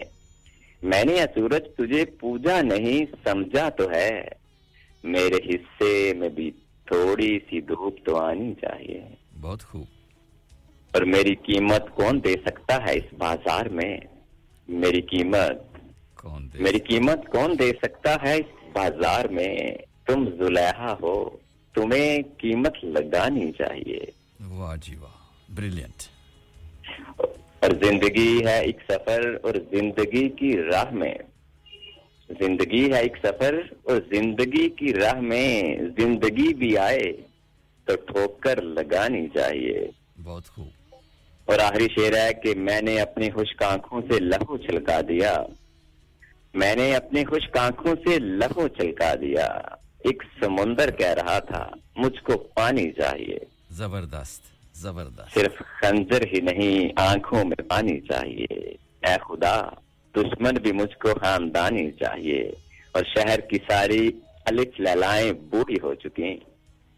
میں نے سورج تجھے پوجا نہیں سمجھا تو ہے۔ میرے حصے میں بھی تھوڑی سی دھوپ تو آنی چاہیے۔ بہت خوب۔ اور میری قیمت کون دے سکتا ہے اس بازار میں؟ میری قیمت کون دے میری قیمت کون دے سکتا ہے اس بازار میں؟ تم زلیحا ہو تمہیں قیمت لگانی چاہیے۔ واہ جی واہ بریلینٹ اور زندگی ہے ایک سفر اور زندگی کی راہ میں۔ زندگی ہے ایک سفر اور زندگی کی راہ میں۔ زندگی بھی آئے تو ٹھوک کر لگانی چاہیے۔ بہت خوب۔ اور آخری شعر ہے کہ میں نے اپنی خشک آنکھوں سے لہو چھلکا دیا۔ میں نے اپنی خشک آنکھوں سے لہو چھلکا دیا۔ ایک سمندر کہہ رہا تھا مجھ کو پانی چاہیے۔ زبردست۔ زبردست۔ صرف خنجر ہی نہیں آنکھوں میں پانی چاہیے۔ اے خدا دشمن بھی مجھ کو خاندانی چاہیے۔ اور شہر کی ساری الف للائیں بوڑھی ہو چکی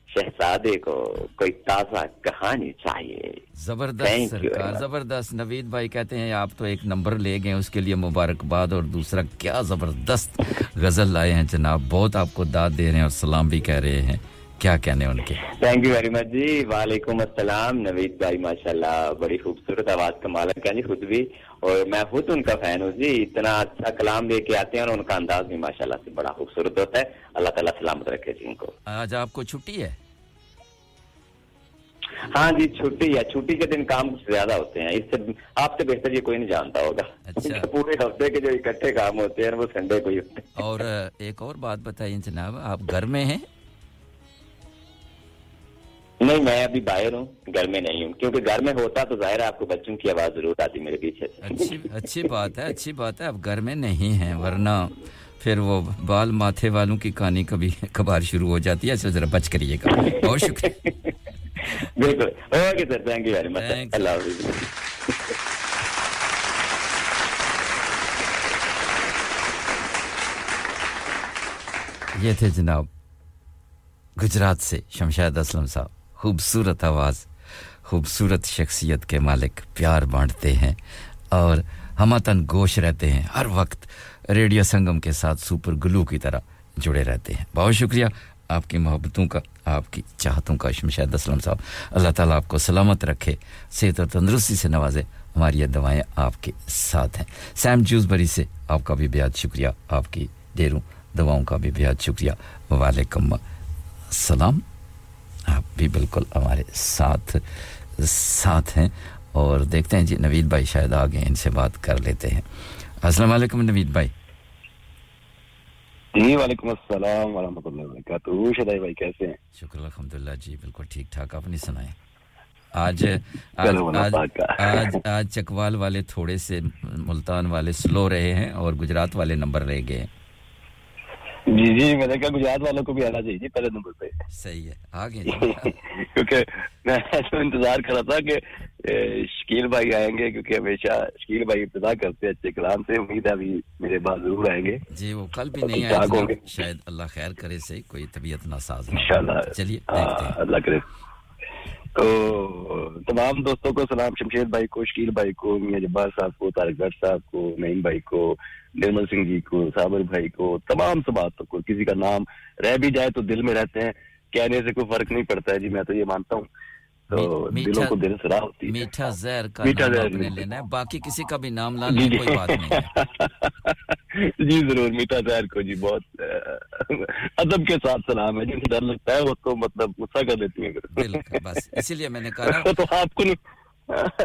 شہزادے کو کوئی تازہ کہانی چاہیے۔ زبردست سرکار زبردست۔ نوید بھائی کہتے ہیں آپ تو ایک نمبر لے گئے اس کے لیے مبارکباد۔ اور دوسرا کیا زبردست غزل لائے ہیں جناب۔ بہت آپ کو داد دے رہے ہیں اور سلام بھی کہہ رہے ہیں۔ کیا کہنے ان کے؟ تھینک یو ویری مچ جی۔ وعلیکم السلام نوید بھائی ماشاءاللہ بڑی خوبصورت آواز کا مالک ہے۔ جی خود بھی اور میں خود ان کا فین ہوں جی۔ اتنا اچھا کلام لے کے آتے ہیں اور ان کا انداز بھی ماشاءاللہ سے بڑا خوبصورت ہوتا ہے۔ اللہ تعالیٰ سلامت رکھے جی ان کو۔ آج آپ کو چھٹی ہے؟ ہاں جی چھٹی ہے۔ چھٹی کے دن کام زیادہ ہوتے ہیں۔ اس سے آپ سے بہتر یہ کوئی نہیں جانتا ہوگا۔ اچھا۔ پورے ہفتے کے جو اکٹھے کام ہوتے ہیں وہ سنڈے کو ہی ہوتے ہیں۔ اور ایک اور بات بتائیے جناب آپ گھر میں ہیں؟ نہیں میں ابھی باہر ہوں گھر میں نہیں ہوں۔ کیونکہ گھر میں ہوتا تو ظاہر ہے آپ کو بچوں کی آواز ضرور آتی میرے پیچھے اچھی بات ہے اچھی بات ہے اب گھر میں نہیں ہیں ورنہ پھر وہ بال ماتھے والوں کی کہانی کبھی کبھار شروع ہو جاتی ہے۔ اچھا، ذرا بچ کریے گا بہت شکریہ۔ بالکل۔ Okay sir thank you very much اللہ حافظ۔ یہ تھے جناب گجرات سے شمشاد اسلم صاحب۔ خوبصورت آواز، خوبصورت شخصیت کے مالک پیار بانٹتے ہیں اور ہمتن گوش رہتے ہیں۔ ہر وقت ریڈیو سنگم کے ساتھ سپر گلو کی طرح جڑے رہتے ہیں۔ بہت شکریہ آپ کی محبتوں کا، آپ کی چاہتوں کا شمشاد اسلم صاحب۔ اللہ تعالیٰ آپ کو سلامت رکھے، صحت اور تندرستی سے نوازے، ہماری یہ دوائیں آپ کے ساتھ ہیں۔ سیم جوز بری سے آپ کا بھی بےحد شکریہ، آپ کی دیروں دواؤں کا بھی بےحد شکریہ۔ وعلیکم السلام۔ آپ بھی بالکل ہمارے ساتھ ساتھ ہیں۔ اور دیکھتے ہیں جی نوید بھائی شاید آگے ان سے بات کر لیتے ہیں۔ السلام علیکم نوید بھائی۔ جی وعلیکم السلام ورحمۃ اللہ وبرکاتہ۔ شدائی بھائی کیسے ہیں؟ شکر الحمد للہ جی بالکل ٹھیک ٹھاک۔ آپ نے سنائیں آج آج, آج, آج آج چکوال والے تھوڑے سے ملتان والے سلو رہے ہیں اور گجرات والے نمبر رہ گئے ہیں۔ جی جی میں نے کہا گجرات والوں کو بھی آنا چاہیے پہلے نمبر پہ۔ صحیح ہے آگے جی۔ کیونکہ میں ایسا انتظار کر رہا تھا کہ شکیل بھائی آئیں گے کیونکہ ہمیشہ شکیل بھائی ابتدا کرتے اچھے کلام سے امید ہے ابھی میرے بعد ضرور آئیں گے۔ جی وہ کل بھی نہیں آئے شاید اللہ خیر کرے سے کوئی طبیعت ناساز ان شاء اللہ چلیے اللہ کرے۔ تو تمام دوستوں کو سلام، شمشید بھائی کو، شکیل بھائی کو، میاں جبار صاحب کو تارک گڑھ صاحب کو، نعیم بھائی کو، نرمل سنگھ جی کو، صابر بھائی کو، تمام سباتوں کو، کسی کا نام رہ بھی جائے تو دل میں رہتے ہیں، کہنے سے کوئی فرق نہیں پڑتا ہے۔ جی میں تو یہ مانتا ہوں۔ تو دلوں کو دل سرا ہوتی میٹھا زہر کا میٹھا زہر نے لینا ہے۔ باقی کسی کا بھی نام لانا لیں جی، جی۔ کوئی بات نہیں جی ضرور۔ میٹھا زہر کو جی بہت ادب کے ساتھ سلام ہے۔ جن ڈر لگتا ہے وہ تو مطلب غصہ کر دیتی ہیں۔ بس۔ اسی لیے میں نے کہا تو آپ کو نہیں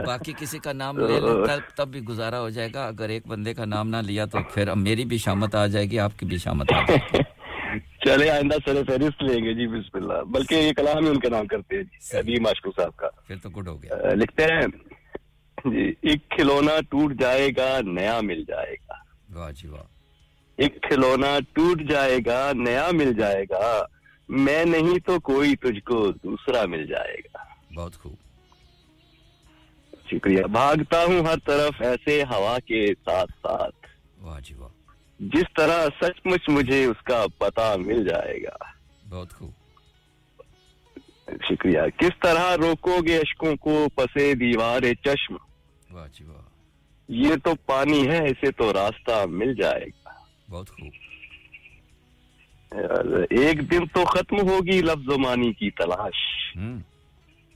باقی کسی کا نام لے لیں تب بھی گزارا ہو جائے گا۔ اگر ایک بندے کا نام نہ لیا تو پھر میری بھی شامت آ جائے گی آپ کی بھی شامت آ جائے گی۔ چلے آئندہ سر فہرست لیں گے جی بسم اللہ۔ بلکہ یہ کلام ہی ان کے نام کرتے ہیں جی ابھی ماشکو صاحب کا۔ پھر تو گڈ ہو گیا۔ لکھتے ہیں جی ایک کھلونا ٹوٹ جائے گا نیا مل جائے گا۔ واہ جی واہ۔ ایک کھلونا ٹوٹ جائے گا نیا مل جائے گا۔ میں نہیں تو کوئی تجھ کو دوسرا مل جائے گا۔ بہت خوب۔ شکریہ۔ بھاگتا ہوں ہر طرف ایسے ہوا کے ساتھ ساتھ۔ واہ جی واہ۔ جس طرح سچ مچ مجھے اس کا پتا مل جائے گا۔ بہت خوب۔ شکریہ۔ کس طرح روکو گے اشکوں کو پسے دیوار چشم؟ جی واہ یہ تو پانی ہے اسے تو راستہ مل جائے گا۔ بہت خوب۔ ایک دن تو ختم ہوگی لفظ و معنی کی تلاش۔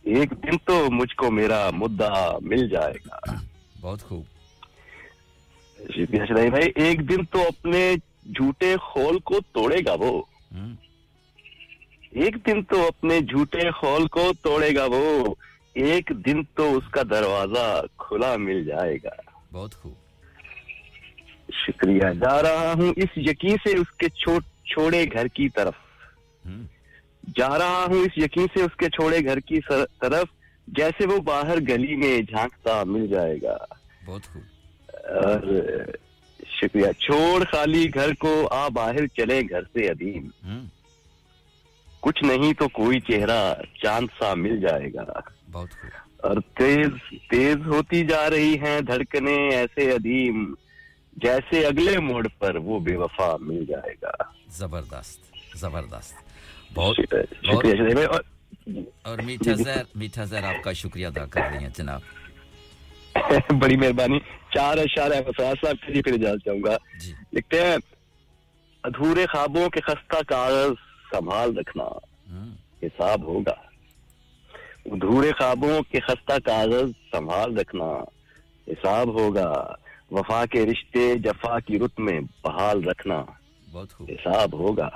ایک دن تو مجھ کو میرا مدعا مل جائے گا۔ بہت خوب۔ بھائی ایک دن تو اپنے جھوٹے خول کو توڑے گا وہ۔ ایک دن تو اپنے جھوٹے خول کو توڑے گا وہ۔ ایک دن تو اس کا دروازہ کھلا مل جائے گا۔ بہت خوب۔ شکریہ۔ جا رہا ہوں اس یقین سے اس کے چھوڑے گھر کی طرف۔ جا رہا ہوں اس یقین سے اس کے چھوڑے گھر کی طرف جیسے وہ باہر گلی میں جھانکتا مل جائے گا۔ بہت خوب۔ اور شکریہ۔ چھوڑ خالی گھر کو آ باہر چلے گھر سے عدیم کچھ نہیں تو کوئی چہرہ چاند سا مل جائے گا۔ بہت اور تیز تیز ہوتی جا رہی ہیں دھڑکنے ایسے عدیم جیسے اگلے موڑ پر وہ بے وفا مل جائے گا۔ زبردست زبردست۔ بہت شکریہ۔ اور میٹھا زہر میٹھا زہر آپ کا شکریہ ادا کر رہی ہیں جناب۔ بڑی مہربانی۔ چار اشار ہے فساد صاحب پھر پھر اجازت چاہوں گا۔ جی۔ لکھتے ہیں ادھورے خوابوں کے خستہ کاغذ سنبھال رکھنا۔ ہاں۔ حساب ہوگا۔ ادھورے خوابوں کے خستہ کاغذ سنبھال رکھنا۔ حساب ہوگا۔ وفا کے رشتے جفا کی رت میں بحال رکھنا۔ حساب ہوگا۔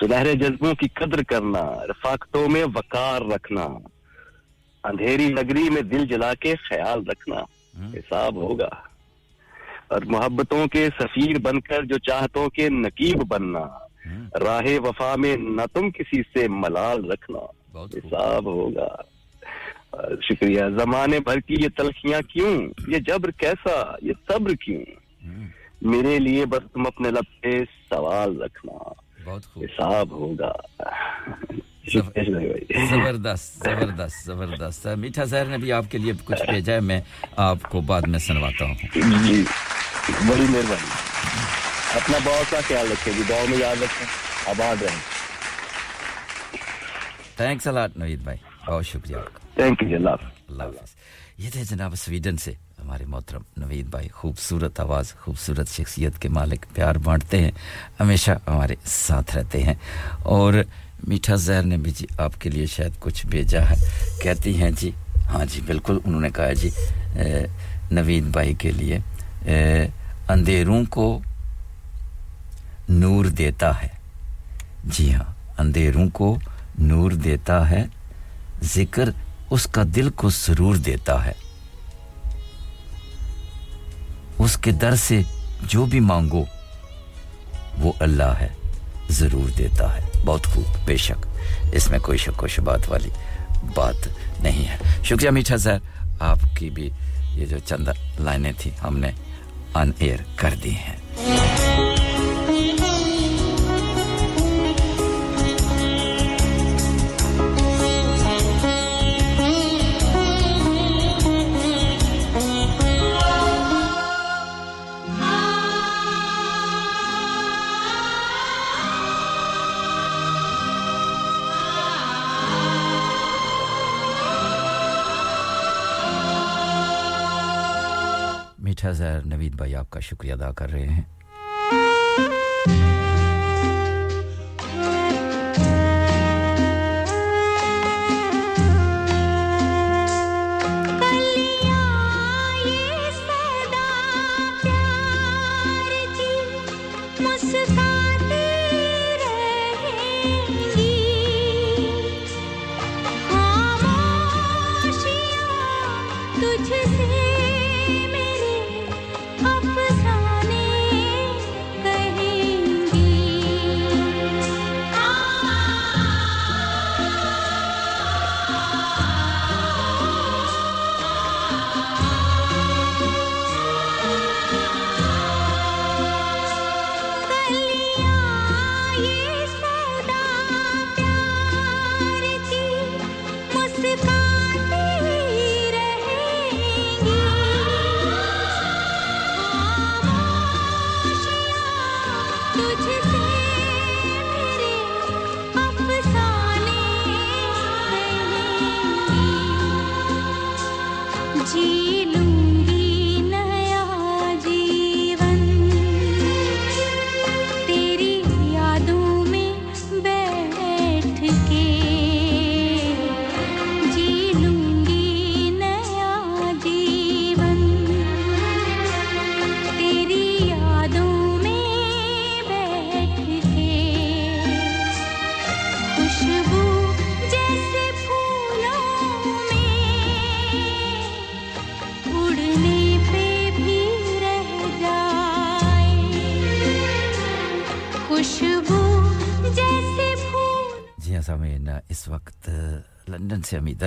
سنہرے جذبوں کی قدر کرنا۔ رفاقتوں میں وقار رکھنا۔ اندھیری نگری میں دل جلا کے خیال رکھنا ہاں۔ حساب ہوگا۔ اور محبتوں کے سفیر بن کر جو چاہتوں کے نقیب بننا ہاں۔ راہ وفا میں نہ تم کسی سے ملال رکھنا حساب ہوگا۔ شکریہ۔ زمانے بھر کی یہ تلخیاں کیوں؟ یہ جبر کیسا؟ یہ صبر کیوں؟ ہاں۔ میرے لیے بس تم اپنے لب پہ سوال رکھنا۔ بہت خوب۔ حساب ہوگا۔ زبردست زبردست زبردست۔ میٹھا زہر نے بھی آپ کے لیے کچھ بھیجا ہے میں آپ کو بعد میں سنواتا ہوں۔ جی بڑی مہربانی۔ اپنا بہت سا خیال رکھیں جی دعاؤں میں یاد رکھیں آباد رہیں۔ تھینکس الاٹ نوید بھائی۔ بہت شکریہ۔ تھینک یو اللہ حافظ۔ اللہ حافظ۔ یہ تھے جناب سویڈن سے۔ ہمارے محترم نوید بھائی خوبصورت آواز، خوبصورت شخصیت کے مالک، پیار بانٹتے ہیں، ہمیشہ ہمارے ساتھ رہتے ہیں۔ اور میٹھا زہر نے بھی جی آپ کے لیے شاید کچھ بھیجا ہے۔ کہتی ہیں جی ہاں جی بالکل انہوں نے کہا جی نوید بھائی کے لیے اندھیروں کو نور دیتا ہے۔ جی ہاں اندھیروں کو نور دیتا ہے، ذکر اس کا دل کو سرور دیتا ہے۔ اس کے در سے جو بھی مانگو، وہ اللہ ہے، ضرور دیتا ہے۔ بہت خوب، بے شک۔ اس میں کوئی شک و شبات والی بات نہیں ہے۔ شکریہ میٹھا سر آپ کی بھی یہ جو چند لائنیں تھیں ہم نے ان ایئر کر دی ہیں۔ مٹھا زہر نوید بھائی آپ کا شکریہ ادا کر رہے ہیں۔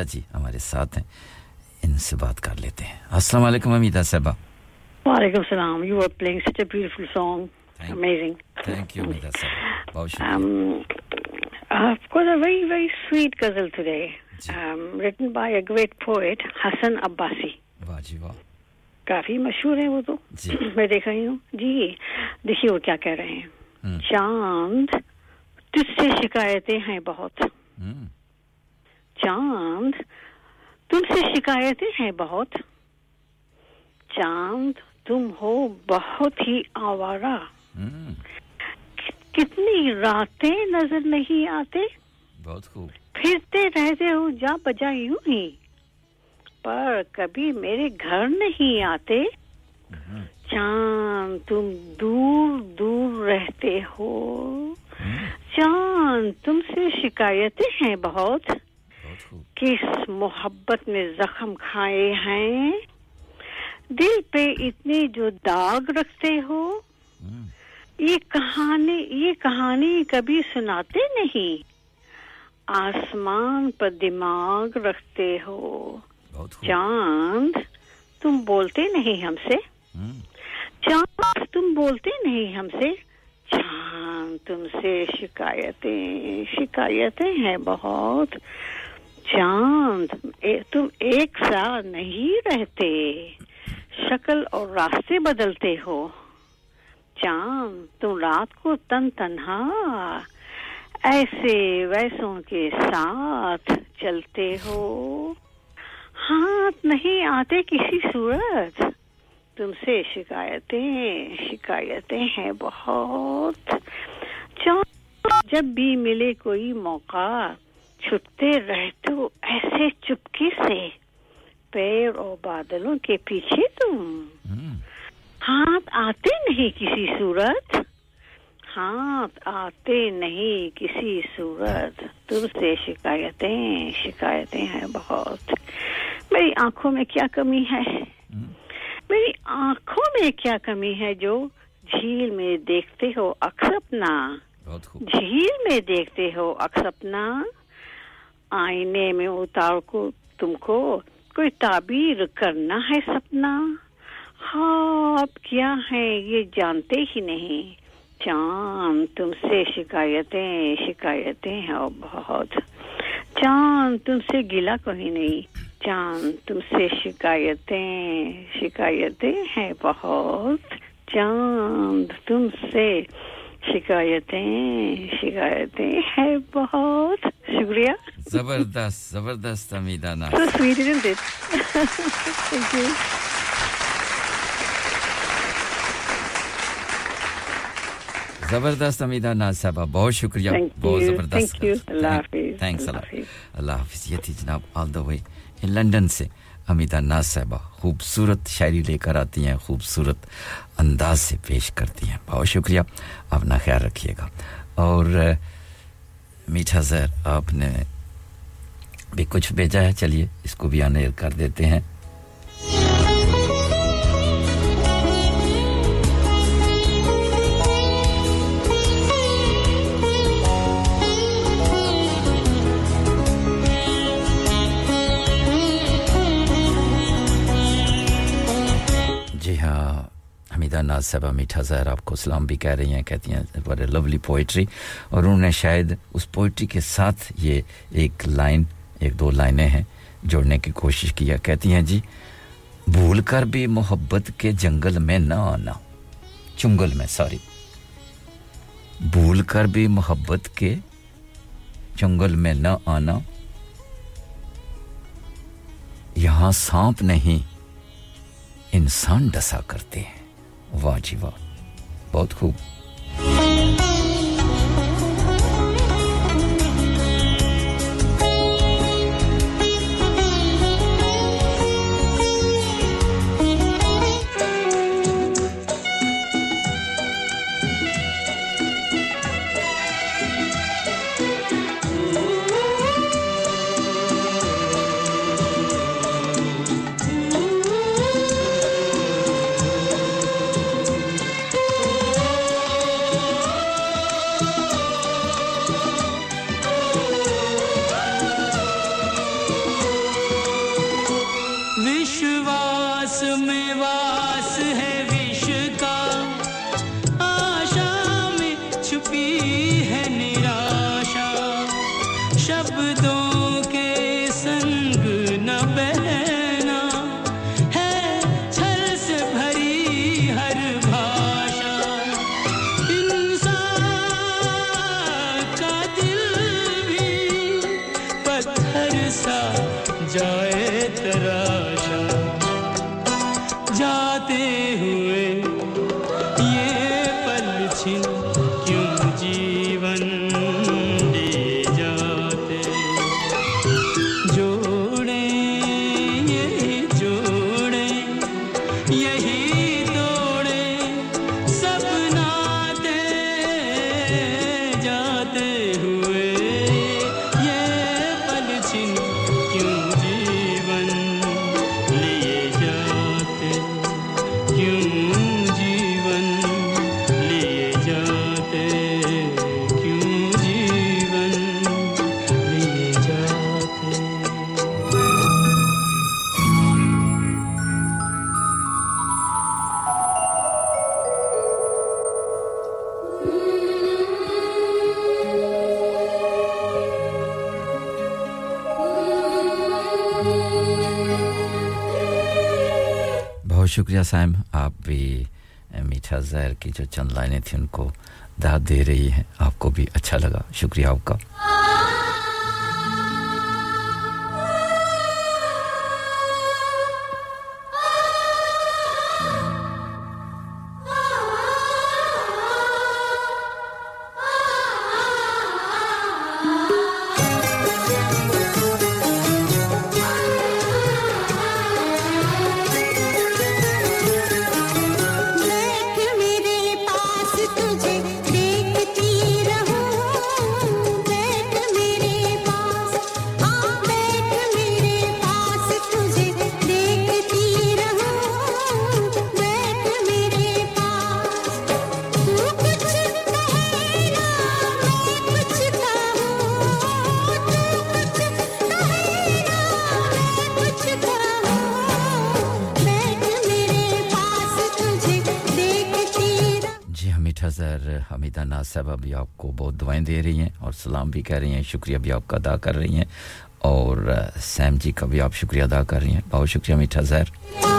امیدہ جی ہمارے ساتھ ہیں۔ ان سے بات کر لیتے ہیں۔ السلام علیکم امیدہ صاحبہ۔ وعلیکم السلام۔ You are playing such a beautiful song amazing thank you Umaida صاحبہ۔ بہت شکریہ۔ um, Of course, a very, very sweet ghazal today, G. um, written by a great poet, حسن عباسی واہ جی واہ۔ کافی مشہور ہیں وہ تو۔ جی۔ میں دیکھ رہی ہوں۔ جی دیکھیے وہ کیا کہہ رہے ہیں۔ چاند تجھ سے شکایتیں ہیں بہت۔ چاند تم سے شکایتیں ہیں بہت۔ چاند تم ہو بہت ہی آوارہ۔ کتنی راتیں نظر نہیں آتے۔ بہت خوب۔ پھرتے رہتے ہو جا بجا یوں ہی۔ پر کبھی میرے گھر نہیں آتے۔ چاند تم دور دور رہتے ہو۔ چاند تم سے شکایتیں ہیں بہت۔ کس محبت میں زخم کھائے ہیں؟ دل پہ اتنے جو داغ رکھتے ہو یہ کہانی یہ کہانی کبھی سناتے نہیں۔ آسمان پر دماغ رکھتے ہو۔ چاند تم بولتے نہیں ہم سے؟ چاند تم بولتے نہیں ہم سے؟ چاند تم سے شکایتیں شکایتیں ہیں بہت۔ چاند تم ایک ساتھ نہیں رہتے، شکل اور راستے بدلتے ہو۔ چاند، تم رات کو تن تنہا، ایسے ویسوں کے ساتھ چلتے ہو۔ ہاتھ نہیں آتے کسی صورت، تم سے شکایتیں شکایتیں ہیں بہت۔ چاند، جب بھی ملے کوئی موقع چھپتے رہ تو ایسے چپکی سے۔ پیڑ اور بادلوں کے پیچھے تم۔ ہاتھ آتے نہیں کسی صورت۔ ہاتھ آتے نہیں کسی صورت۔ تم سے شکایتیں شکایتیں ہیں بہت۔ میری آنکھوں میں کیا کمی ہے؟ میری آنکھوں میں کیا کمی ہے جو جھیل میں دیکھتے ہو اکثر اپنا؟ جھیل میں دیکھتے ہو اکثر اپنا؟ آئینے میں اتار کو تم کو کوئی تعبیر کرنا ہے سپنا؟ ہاں کیا ہے؟ یہ جانتے ہی نہیں۔ چاند، تم سے شکایتیں شکایتیں ہیں اور بہت۔ چاند، تم سے گلا کوئی نہیں۔ چاند، تم سے شکایتیں شکایتیں ہیں بہت۔ چاند، تم سے شکایتیں شکایتیں ہیں بہت۔ شکریہ۔ زبردست زبردست امیدہ نا زبردست امیدہ ناز صاحبہ بہت شکریہ۔ بہت زبردست۔ اللہ حافظ۔ اللہ حافظ۔ یہ تھی جناب آل دا وے لنڈن سے۔ حمیدہ ناز صاحبہ خوبصورت شاعری لے کر آتی ہیں، خوبصورت انداز سے پیش کرتی ہیں۔ بہت شکریہ، اپنا خیال رکھیے گا۔ اور میٹھا زہر، آپ نے بھی کچھ بھیجا ہے؟ چلیے، اس کو بھی آنر کر دیتے ہیں۔ حمیدہ ناز صاحبہ میٹھا زہر آپ کو اسلام بھی کہہ رہی ہیں، کہتی ہیں وٹ لولی پوئٹری اور انہوں نے شاید اس پوئٹری کے ساتھ یہ ایک لائن ایک دو لائنیں ہیں جوڑنے کی کوشش کیا کہتی ہیں جی بھول کر بھی محبت کے جنگل میں نہ آنا، چنگل میں، سوری، بھول کر بھی محبت کے چنگل میں نہ آنا، یہاں سانپ نہیں، انسان ڈسا کرتے ہیں۔ Waciwa. Podkup. سائم آپ بھی میٹھا زہر کی جو چند لائنیں تھیں، ان کو داد دے رہی ہیں، آپ کو بھی اچھا لگا، شکریہ آپ کا۔ کا ناز صاحبہ بھی آپ کو بہت دعائیں دے رہی ہیں اور سلام بھی کہہ رہی ہیں، شکریہ بھی آپ کا ادا کر رہی ہیں اور سیم جی کا بھی آپ شکریہ ادا کر رہی ہیں۔ بہت شکریہ میٹھا زہر۔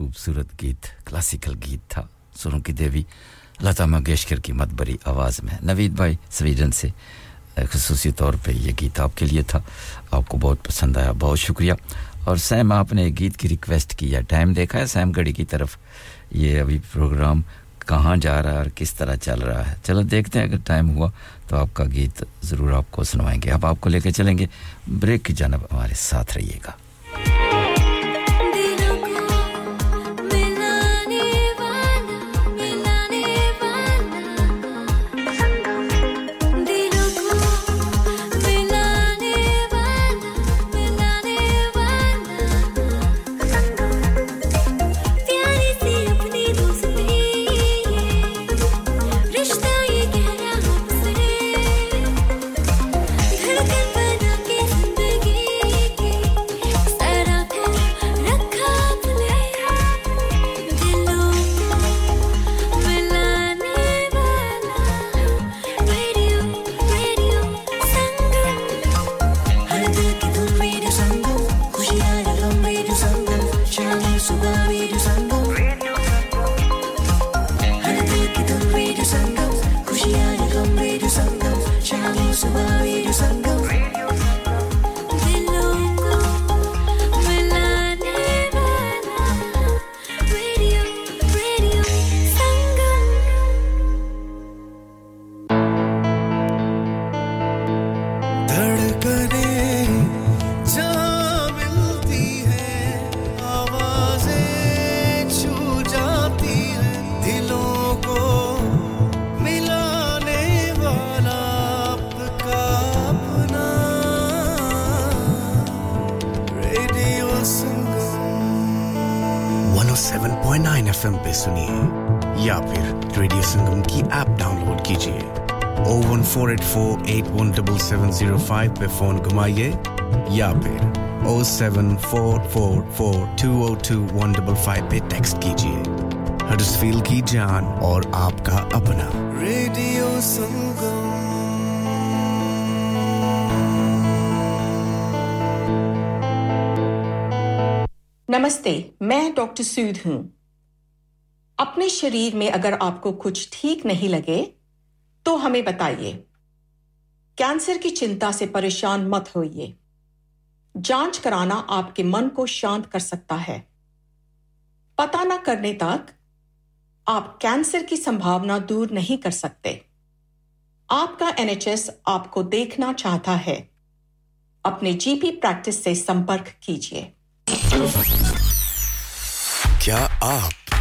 خوبصورت گیت کلاسیکل گیت تھا سونو کی دیوی لتا منگیشکر کی مت بری آواز میں۔ نوید بھائی، سویڈن سے۔ خصوصی طور پہ یہ گیت آپ کے لیے تھا۔ آپ کو بہت پسند آیا، بہت شکریہ۔ اور سیم آپ نے گیت کی ریکویسٹ کیا ٹائم دیکھا ہے سیم گڑی کی طرف۔ یہ ابھی پروگرام کہاں جا رہا ہے اور کس طرح چل رہا ہے۔ چلو دیکھتے ہیں، اگر ٹائم ہوا تو آپ کا گیت ضرور آپ کو سنوائیں گے۔ اب آپ کو لے کے چلیں گے۔ بریک کی جانب ہمارے ساتھ رہیے گا۔ فائیو پہ فون گھمائیے یا پھر o seven four four four two o two one double five پہ ٹیکسٹ کیجیے۔ ہرسفیل کی جان اور آپ کا اپنا۔ ریڈیو سنگم۔ نمستے میں ڈاکٹر سود ہوں۔ اپنے شریر میں اگر آپ کو کچھ ٹھیک نہیں لگے تو ہمیں بتائیے۔ کینسر کی چنتا سے پریشان مت ہوئیے۔ جانچ کرانا آپ کے من کو شانت کر سکتا ہے۔ پتا نہ کرنے تک آپ کینسر کی سمبھاونا دور نہیں کر سکتے۔ آپ کا این ایچ ایس آپ کو دیکھنا چاہتا ہے۔ اپنے جی پی پریکٹس سے سمپرک کیجیے۔ کیا آپ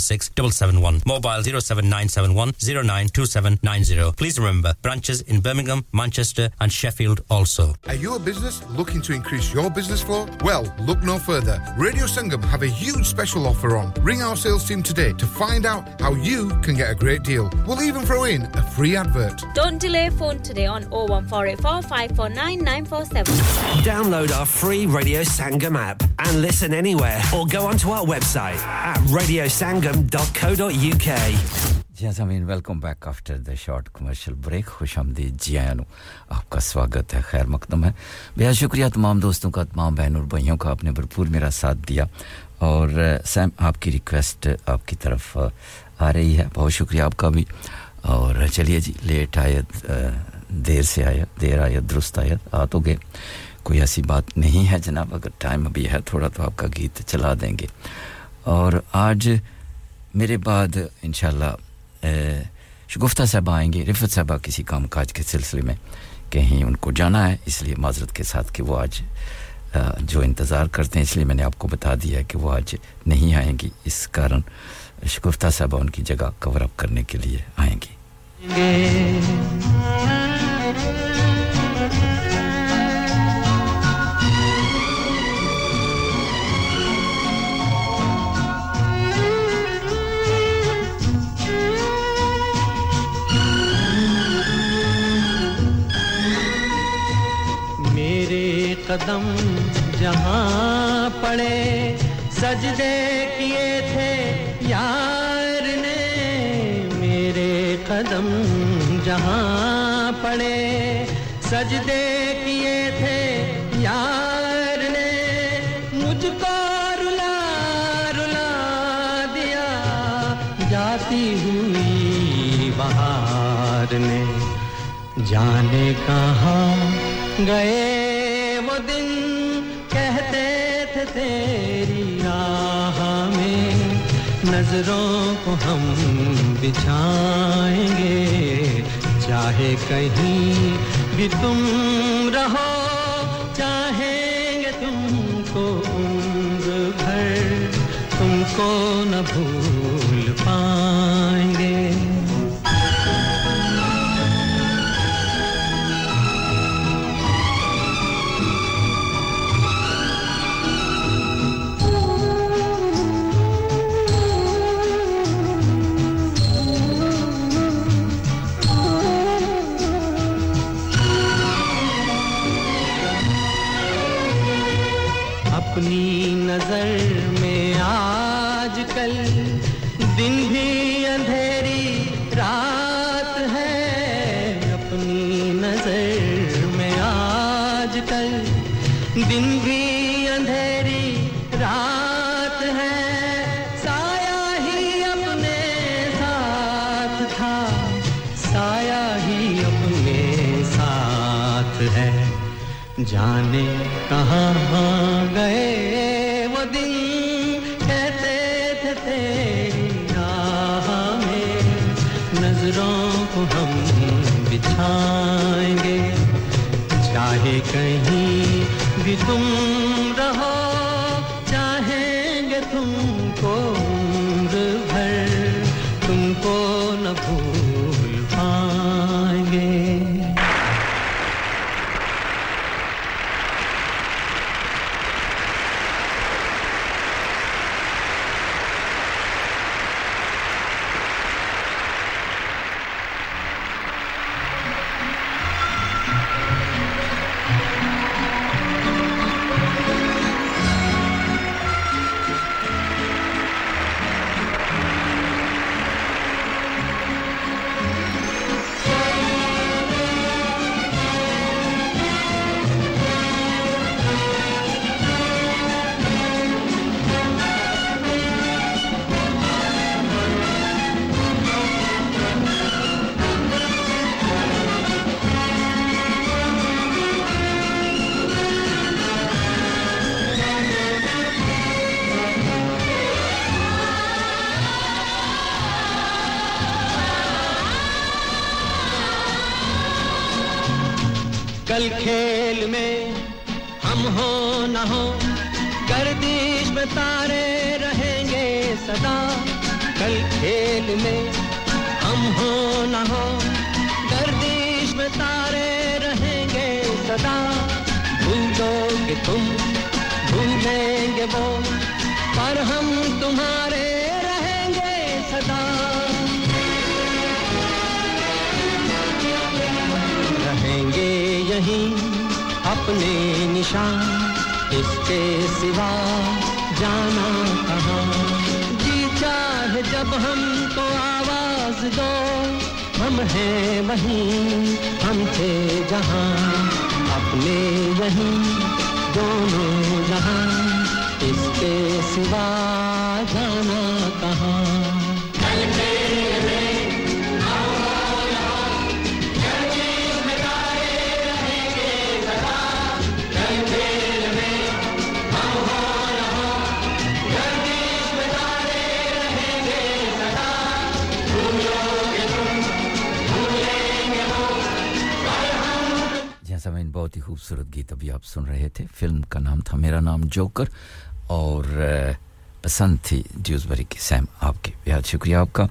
466 771, mobile 07971 092790. Please remember, branches in Birmingham, Manchester and Sheffield also. Are you a business looking to increase your business flow? Well, look no further. Radio Sangam have a huge special offer on. Ring our sales team today to find out how you can get a great deal. We'll even throw in a free advert. Don't delay phone today on 01484 549 947. Download our free Radio Sangam app and listen anywhere or go onto our website at freedom.co.uk جی سمین welcome back after the short commercial break خوش آمدید جی آیا آپ کا سواگت ہے، خیر مقدم ہے۔ بہت شکریہ تمام دوستوں کا، تمام بہن اور بھائیوں کا۔ آپ نے بھرپور میرا ساتھ دیا۔ اور سیم، آپ کی ریکویسٹ آپ کی طرف، آ رہی ہے۔ بہت شکریہ آپ کا بھی۔ اور چلیے جی لیٹ آئے دیر سے آیا دیر آیا درست آیا آ تو گئے۔ کوئی ایسی بات نہیں ہے جناب۔ اگر ٹائم ابھی ہے، تھوڑا تو آپ کا گیت چلا دیں گے۔ اور آج میرے بعد انشاءاللہ شگفتہ صاحبہ آئیں گے، رفت صاحبہ کسی کام کاج کے سلسلے میں کہیں ان کو جانا ہے، اس لیے معذرت کے ساتھ کہ وہ آج جو انتظار کرتے ہیں، اس لیے میں نے آپ کو بتا دیا کہ وہ آج نہیں آئیں گی، اس کارن شگفتہ صاحبہ ان کی جگہ کور اپ کرنے کے لیے آئیں گی قدم جہاں پڑے، سجدے کیے تھے، یار نے میرے قدم جہاں پڑے، سجدے کیے تھے، یار نے مجھ کو رلا رلا دیا۔ جاتی ہوئی بہار نے، جانے کہاں گئے؟ نظروں کو ہم بچھائیں گے۔ چاہے کہیں بھی تم رہو، چاہیں گے تم کو عمر بھر۔ تم کو نہ بھول پائیں آپ سن رہے تھے، فلم کا نام تھا میرا نام جوکر، اور پسند تھی ڈیوزبری کی۔ سیم آپ کی۔ بہت شکریہ آپ کا۔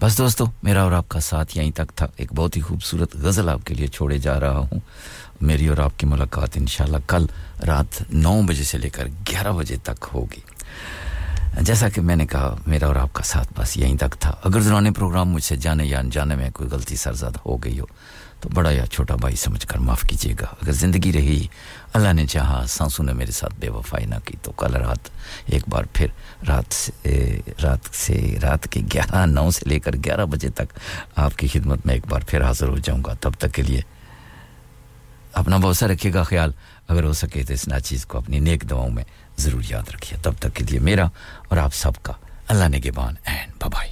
بس دوستو، میرا اور آپ کا ساتھ یہیں تک تھا۔ ایک بہت ہی خوبصورت غزل آپ کے لیے چھوڑے جا رہا ہوں۔ میری اور آپ کی ملاقات انشاءاللہ کل رات نو بجے سے لے کر گیارہ بجے تک ہوگی۔ جیسا کہ میں نے کہا، میرا اور آپ کا ساتھ بس یہیں تک تھا۔ اگر دوران پروگرام مجھ سے جانے یا انجانے میں کوئی غلطی سرزاد ہو گئی ہو، تو بڑا یا چھوٹا بھائی سمجھ کر معاف کیجیے گا۔ اگر زندگی رہی اللہ نے چاہا سانسوں نے میرے ساتھ بے وفائی نہ کی تو کل رات ایک بار پھر رات سے رات سے، رات کے گیارہ، نو سے لے کر گیارہ بجے تک آپ کی خدمت میں ایک بار پھر حاضر ہو جاؤں گا۔ تب تک کے لیے اپنا بھروسہ رکھیے گا، خیال۔ اگر ہو سکے تو اس ناچیز کو اپنی نیک دعاؤں میں ضرور یاد رکھیے۔ تب تک کے لیے میرا اور آپ سب کا اللہ نے گبان این ببائی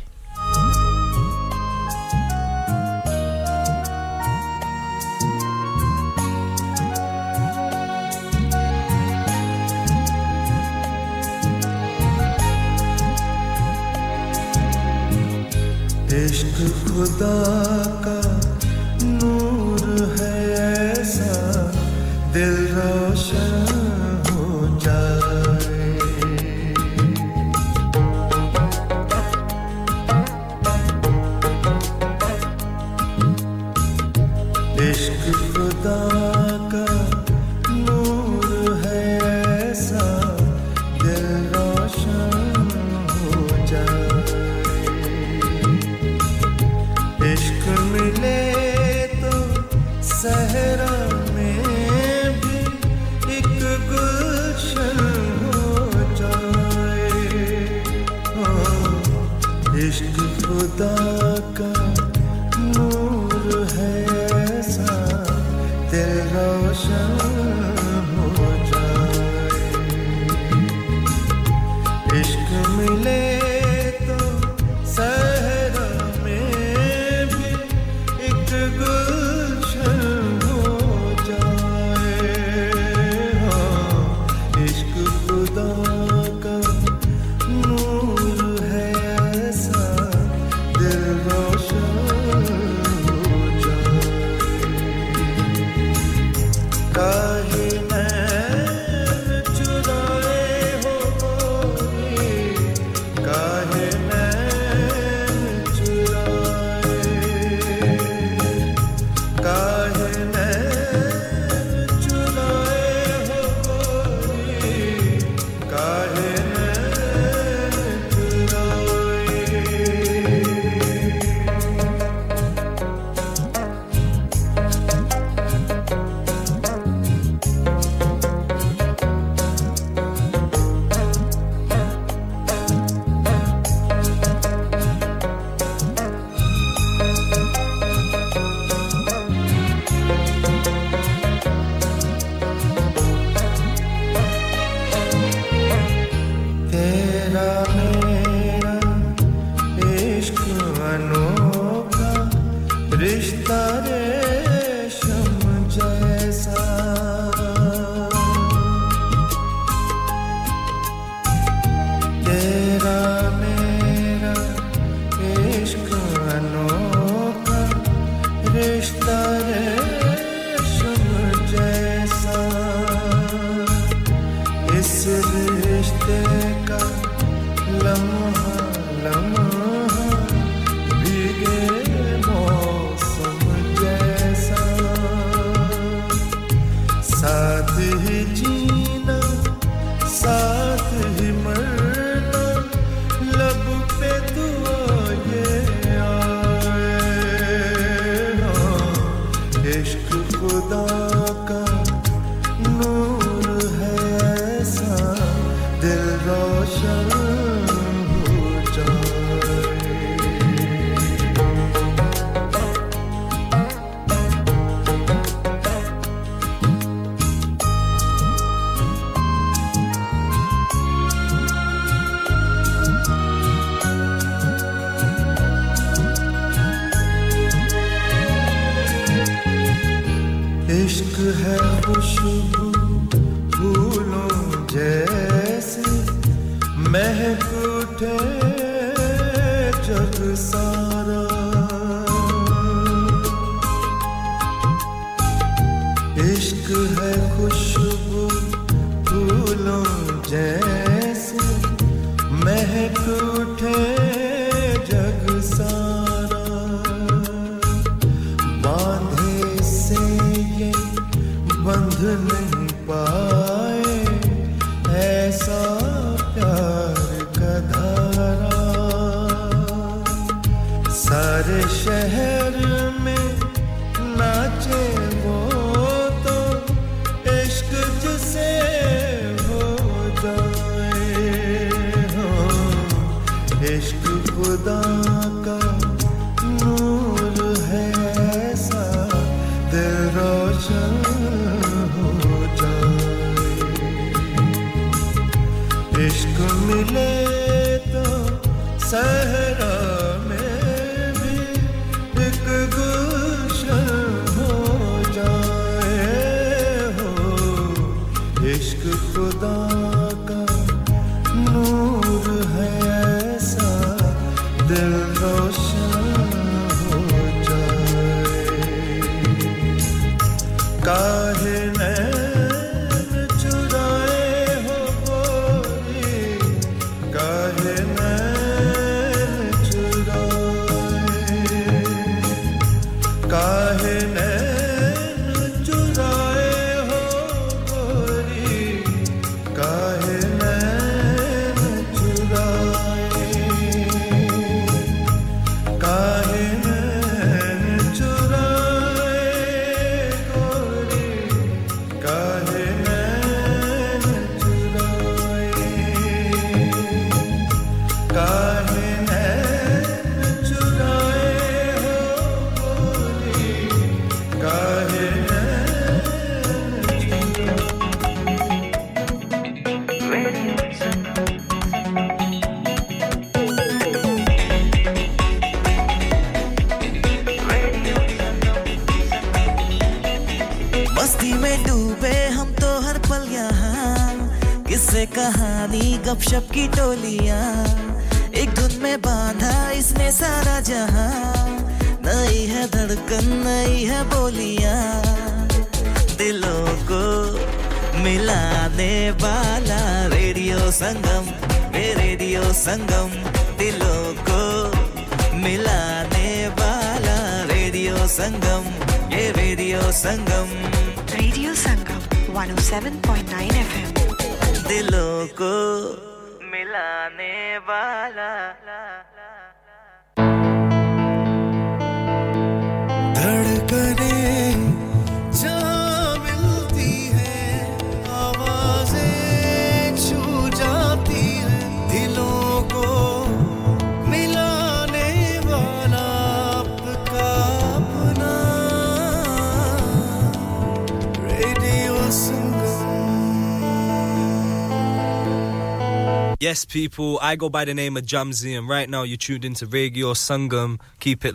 عشق خدا کا نور ہے۔ people. I go by the name of Jamzi, and right now you're tuned into Radio Sangam. Keep it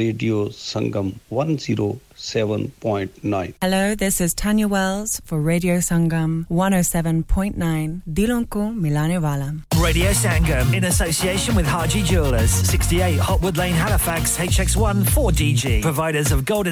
Radio Sangam 107.9. Hello, this is Tanya Wells for Radio Sangam 107.9. Dilonku Milanivalam. Radio Sangam in association with Haji Jewelers, 68 Hotwood Lane, Halifax, HX1 4DG. Providers of golden